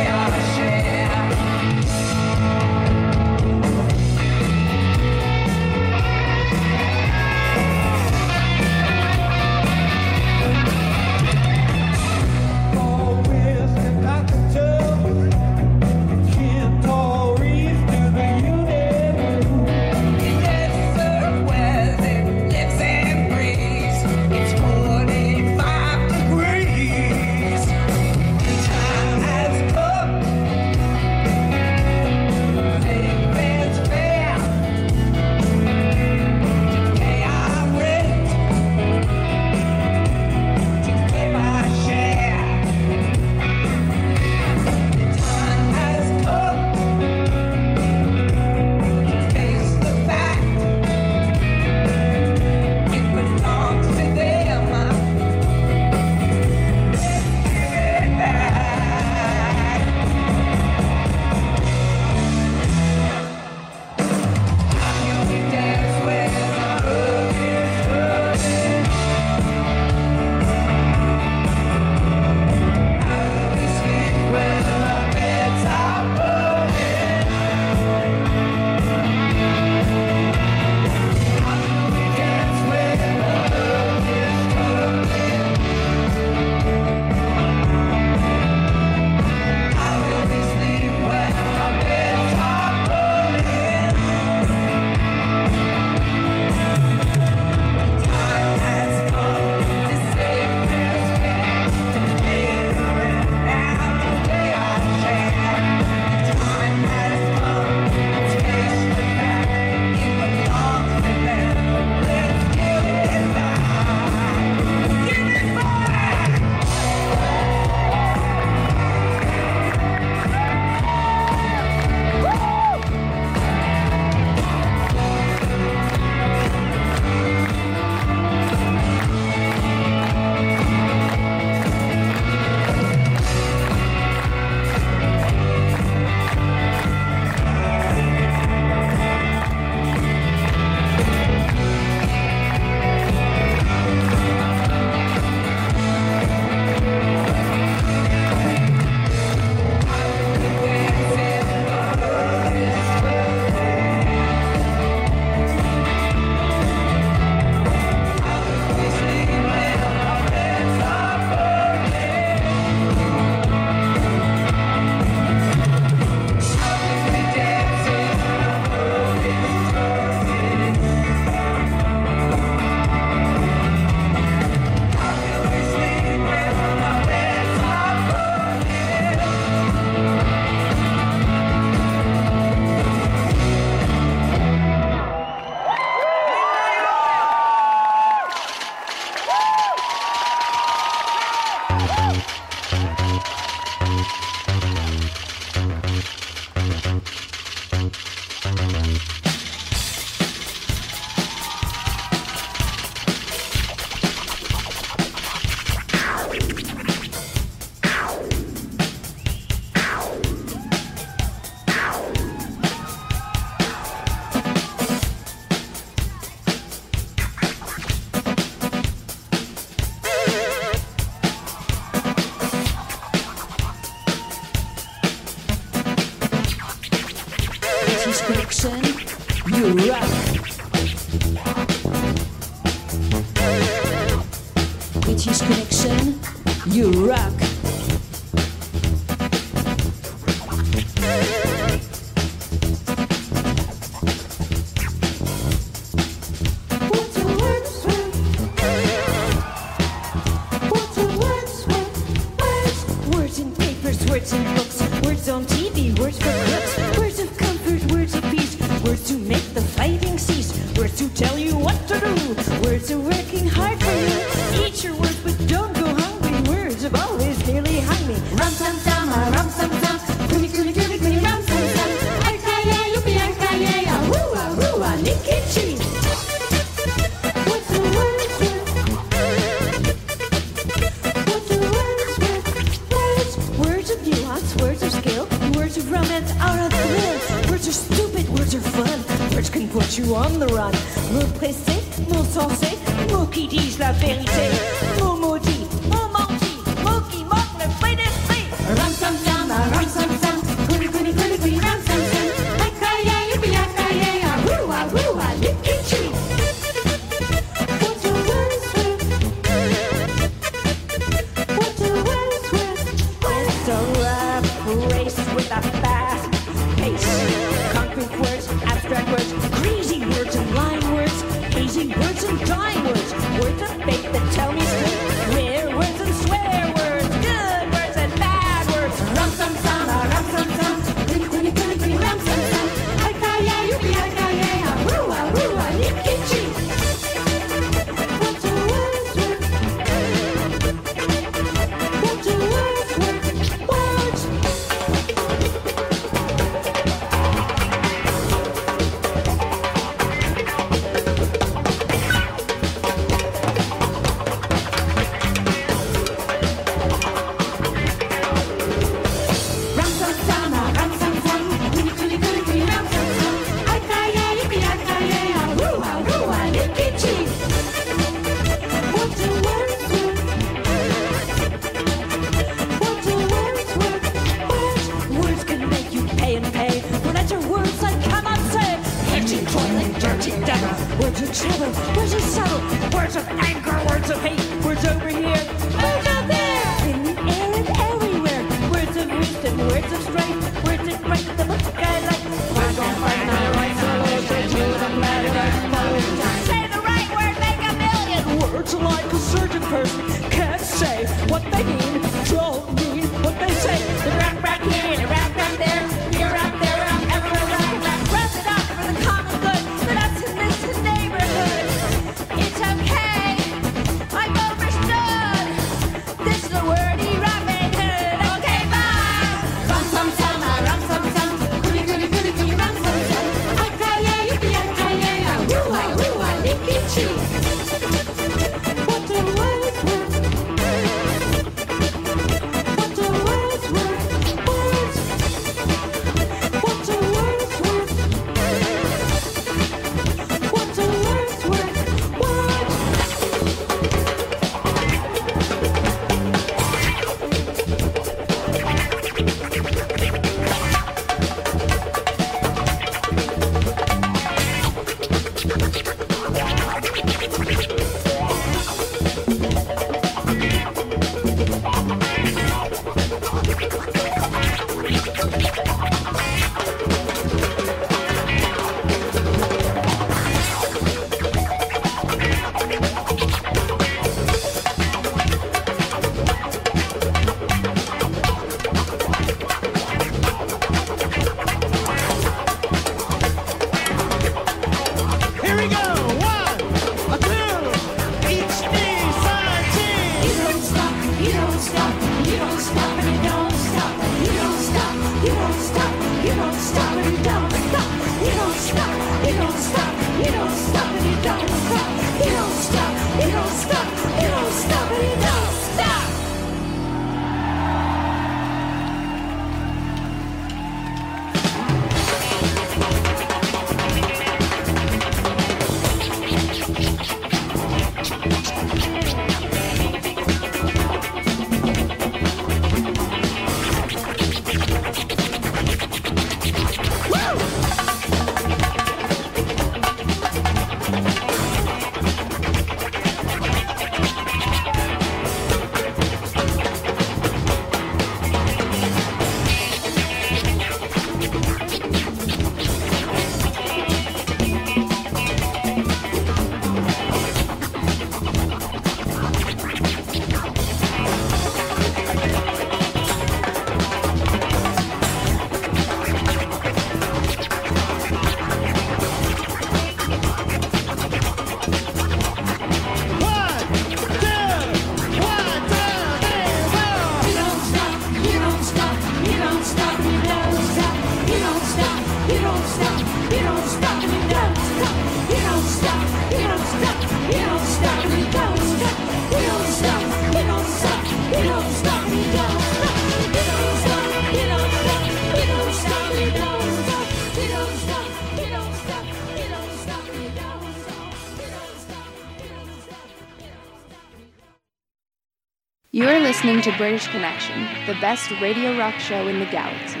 To British Connection, the best radio rock show in the galaxy.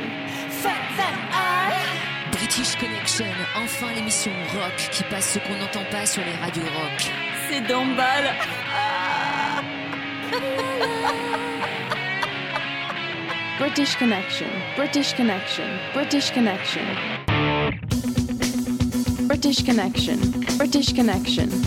British Connection, enfin l'émission rock qui passe ce qu'on n'entend pas sur les radios rock. C'est d'emballe. British Connection, British Connection, British Connection. British Connection, British Connection.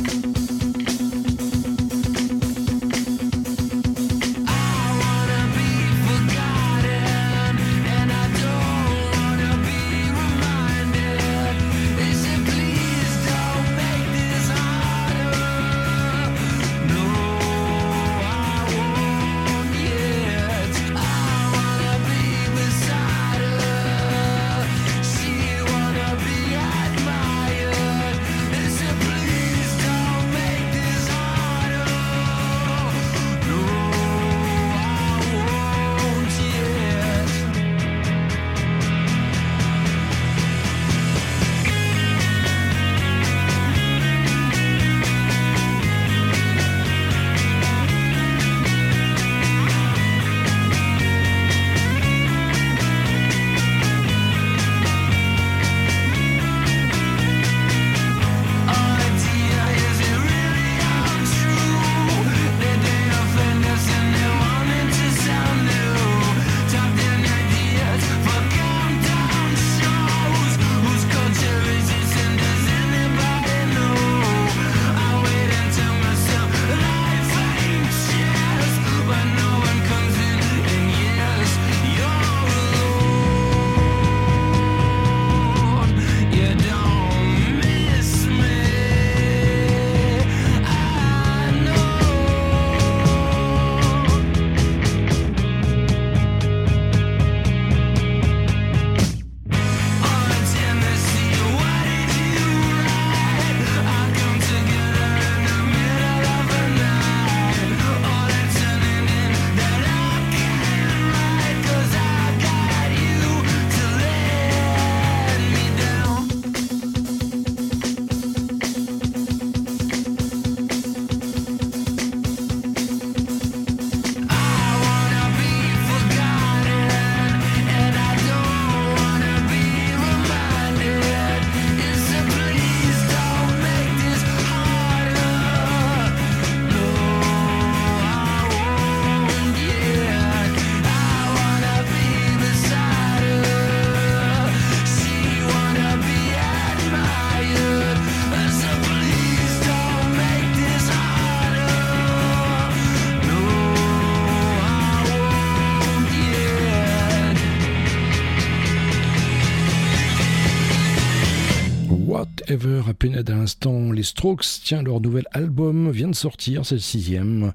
Ever à peine à l'instant, les Strokes, tiens, leur nouvel album vient de sortir, c'est le sixième.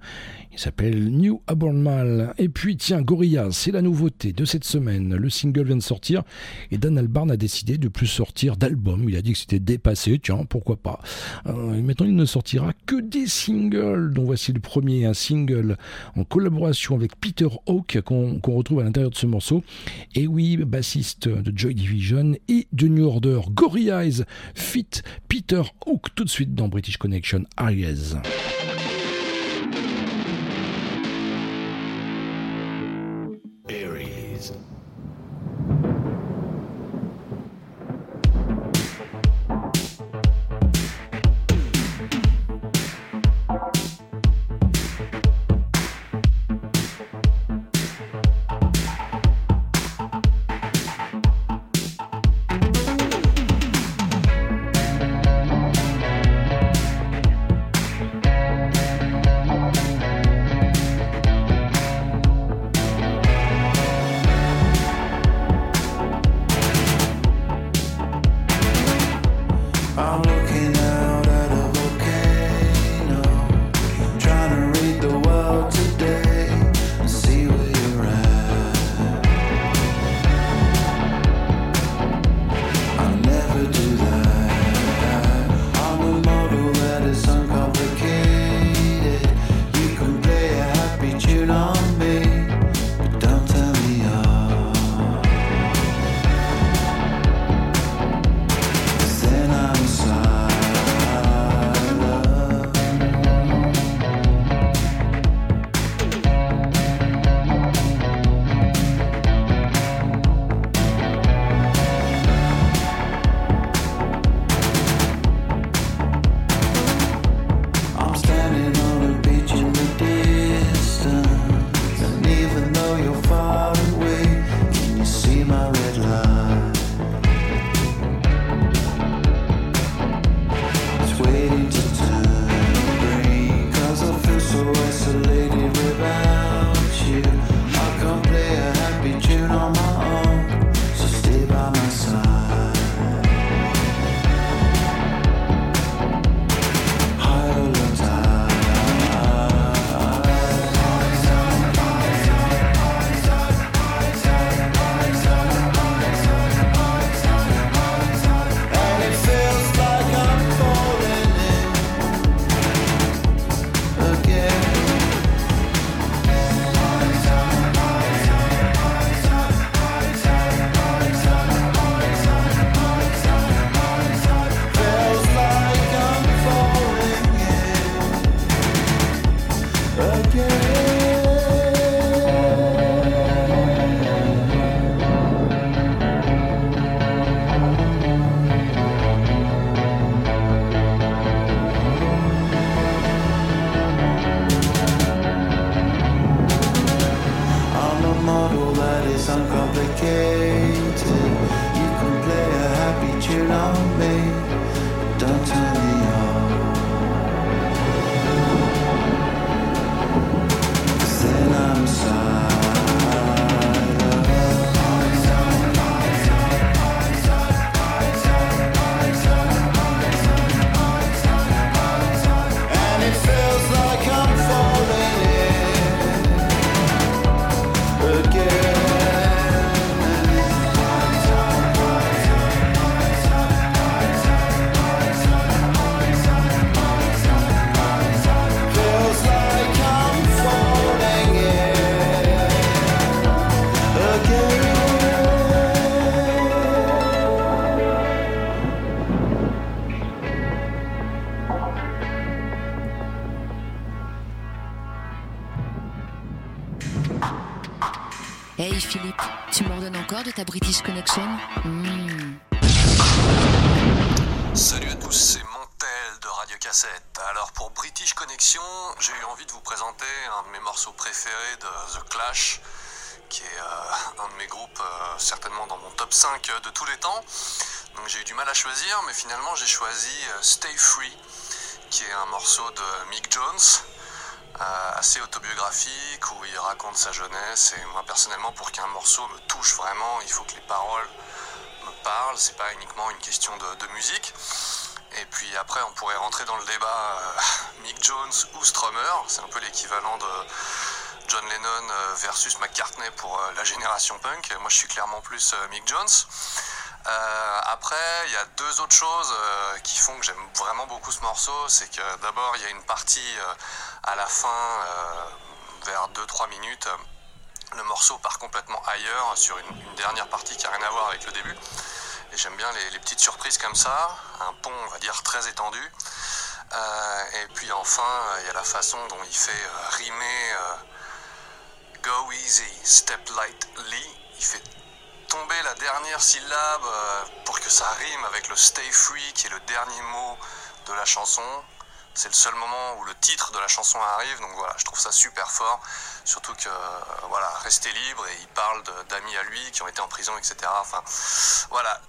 Il s'appelle New Abnormal. Et puis, tiens, Gorillaz, c'est la nouveauté de cette semaine. Le single vient de sortir et Dan Albarn a décidé de plus sortir d'album. Il a dit que c'était dépassé, tiens, pourquoi pas. Euh, maintenant, il ne sortira que des singles, dont voici le premier, un single en collaboration avec Peter Hawke qu'on retrouve à l'intérieur de ce morceau. Et oui, bassiste de Joy Division et de New Order, Gorillaz, fit Peter Hawke, tout de suite dans British Connection. Aries. Morceau de Mick Jones, euh, assez autobiographique, où il raconte sa jeunesse. Et moi personnellement, pour qu'un morceau me touche vraiment, il faut que les paroles me parlent. C'est pas uniquement une question de, de musique. Et puis après, on pourrait rentrer dans le débat euh, [LAUGHS] Mick Jones ou Strummer. C'est un peu l'équivalent de John Lennon euh, versus McCartney pour la génération punk. Moi, je suis clairement plus Mick Jones. Euh, après, il y a deux autres choses euh, qui font que j'aime vraiment beaucoup ce morceau. C'est que d'abord, il y a une partie euh, à la fin, vers 2-3 minutes. le morceau part complètement ailleurs sur une, dernière partie qui a rien à voir avec le début. Et j'aime bien les, petites surprises comme ça. Un pont, on va dire, très étendu. Et puis enfin, il y a la façon dont il fait rimer Go easy, step lightly. Il fait tomber la dernière syllabe euh, pour que ça rime avec le stay free qui est le dernier mot de la chanson. C'est le seul moment où le titre de la chanson arrive, donc voilà, je trouve ça super fort. Surtout que, euh, voilà, rester libre et il parle d'amis à lui qui ont été en prison, etc. Enfin, voilà,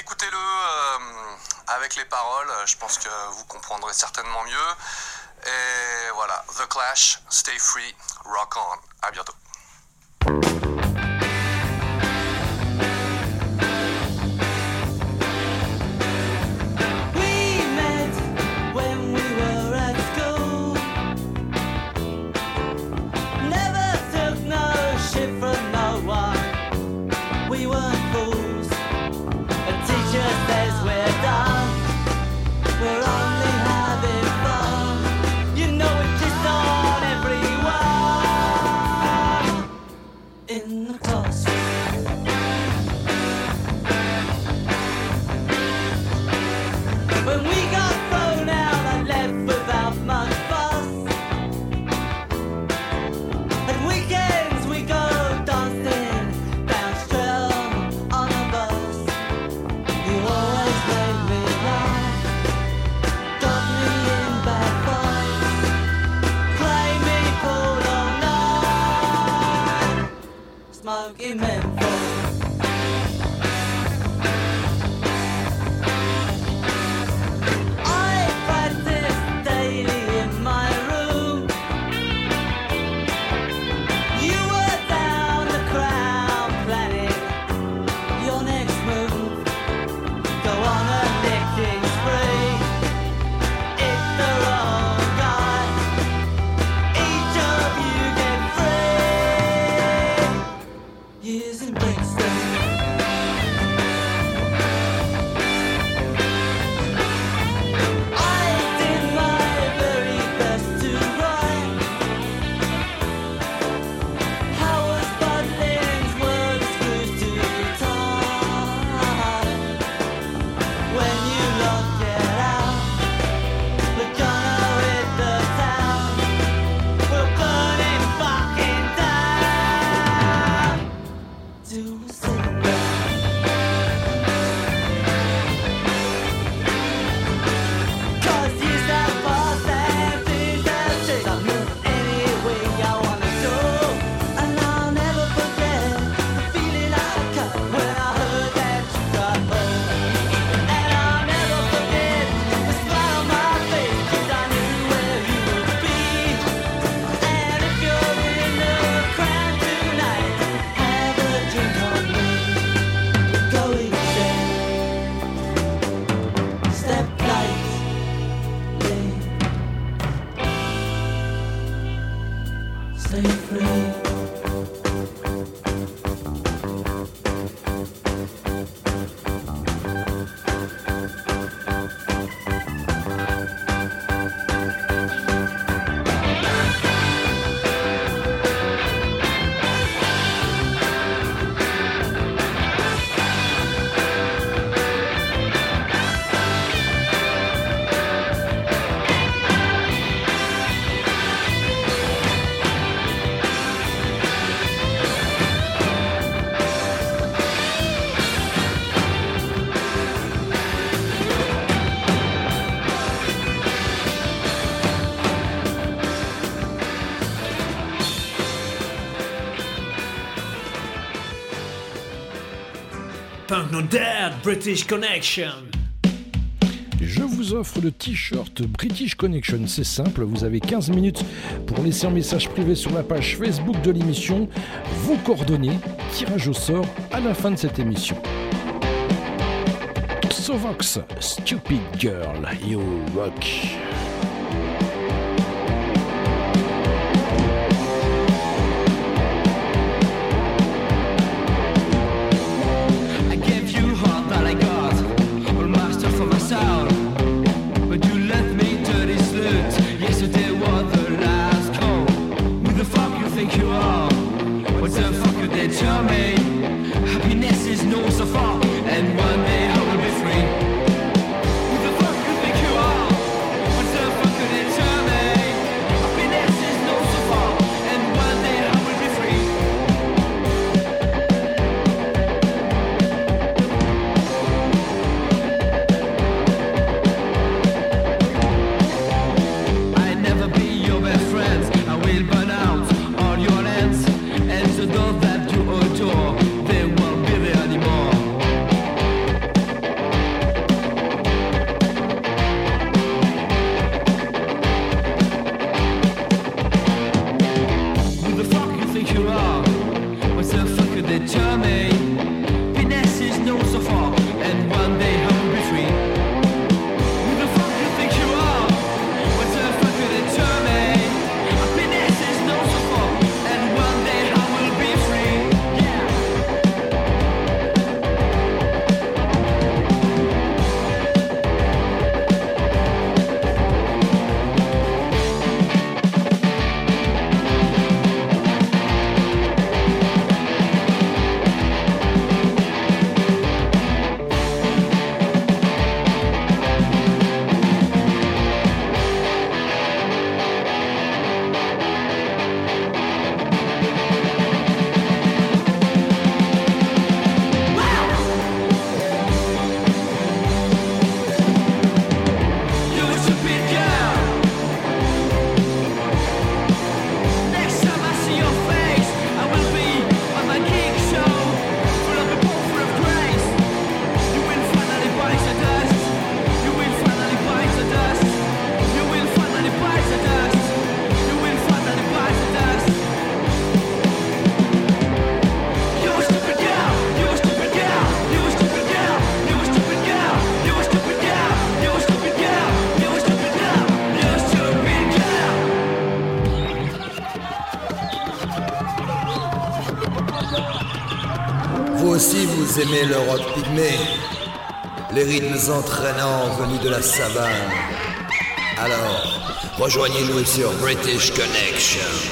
écoutez-le euh, avec les paroles, je pense que vous comprendrez certainement mieux. Et voilà, The Clash, Stay Free, Rock On. À bientôt. Amen. British Connection. Je vous offre le t-shirt British Connection. C'est simple, vous avez 15 minutes pour laisser un message privé sur la page Facebook de l'émission. Vos coordonnées, tirage au sort à la fin de cette émission. Sovox, Stupid Girl, You Rock. rythmer leur rock pygmée, les rythmes entraînants venus de la savane. Alors, rejoignez-nous sur British Connection.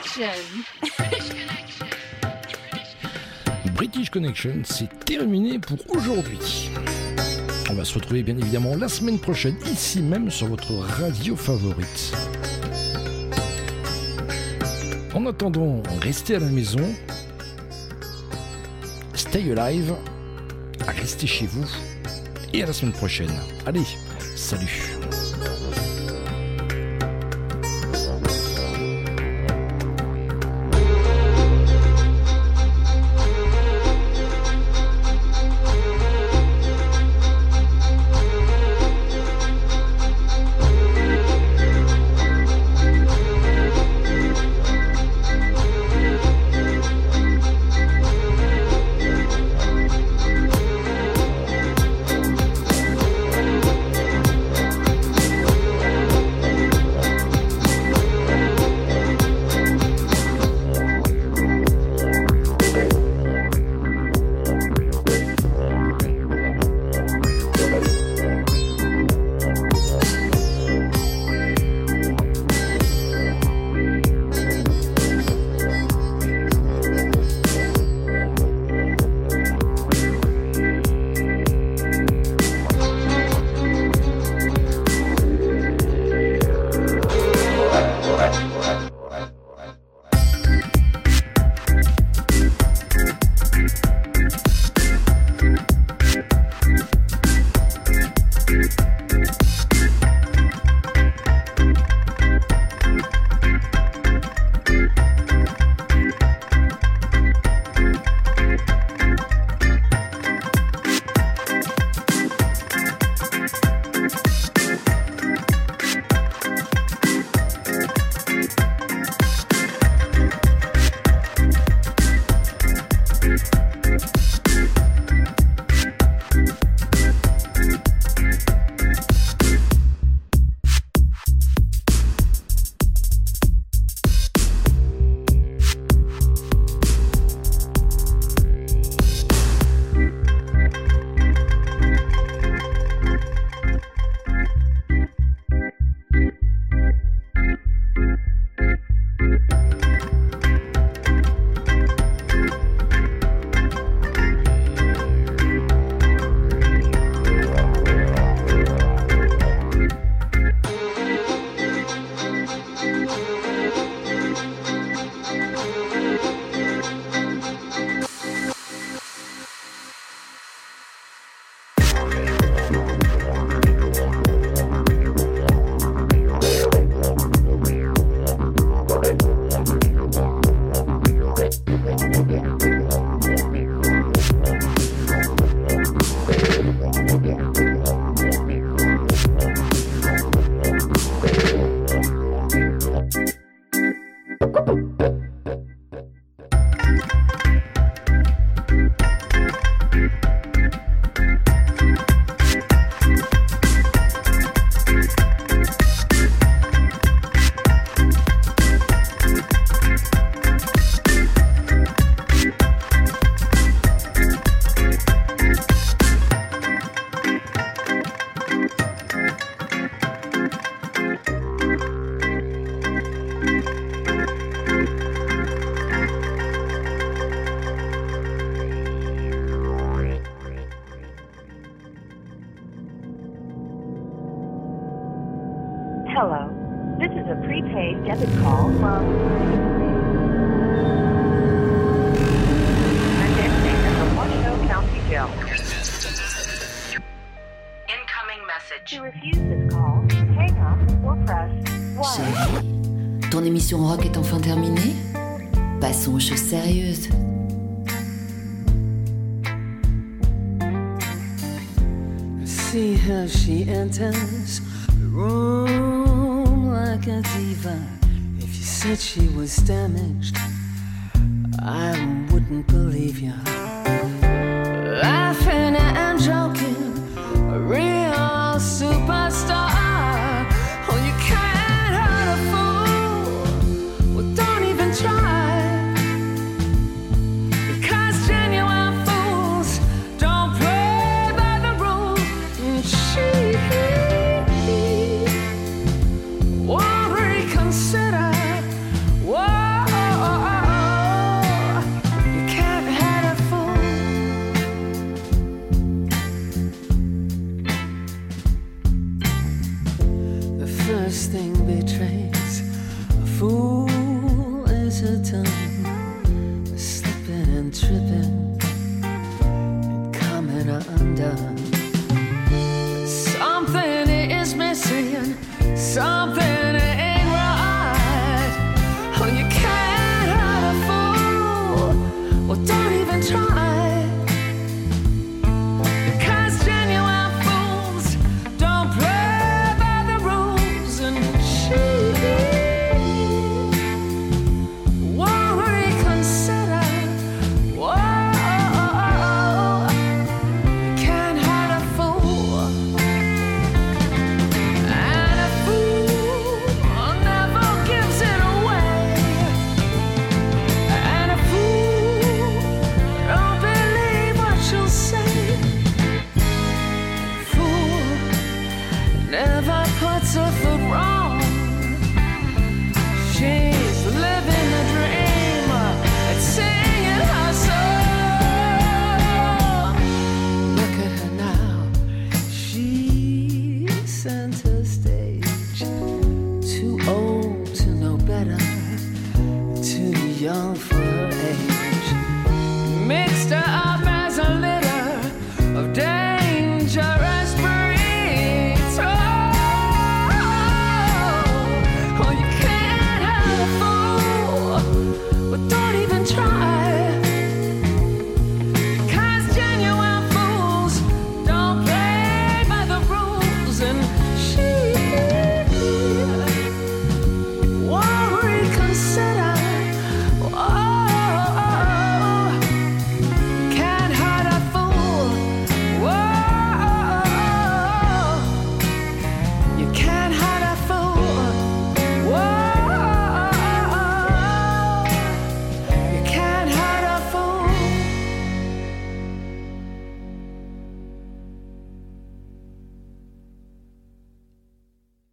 Connection. British Connection, c'est terminé pour aujourd'hui. On va se retrouver bien évidemment la semaine prochaine, ici même sur votre radio favorite. En attendant, restez à la maison, stay alive, restez chez vous et à la semaine prochaine. Allez, salut How she enters the room like a diva. If you said she was damaged, I wouldn't believe you.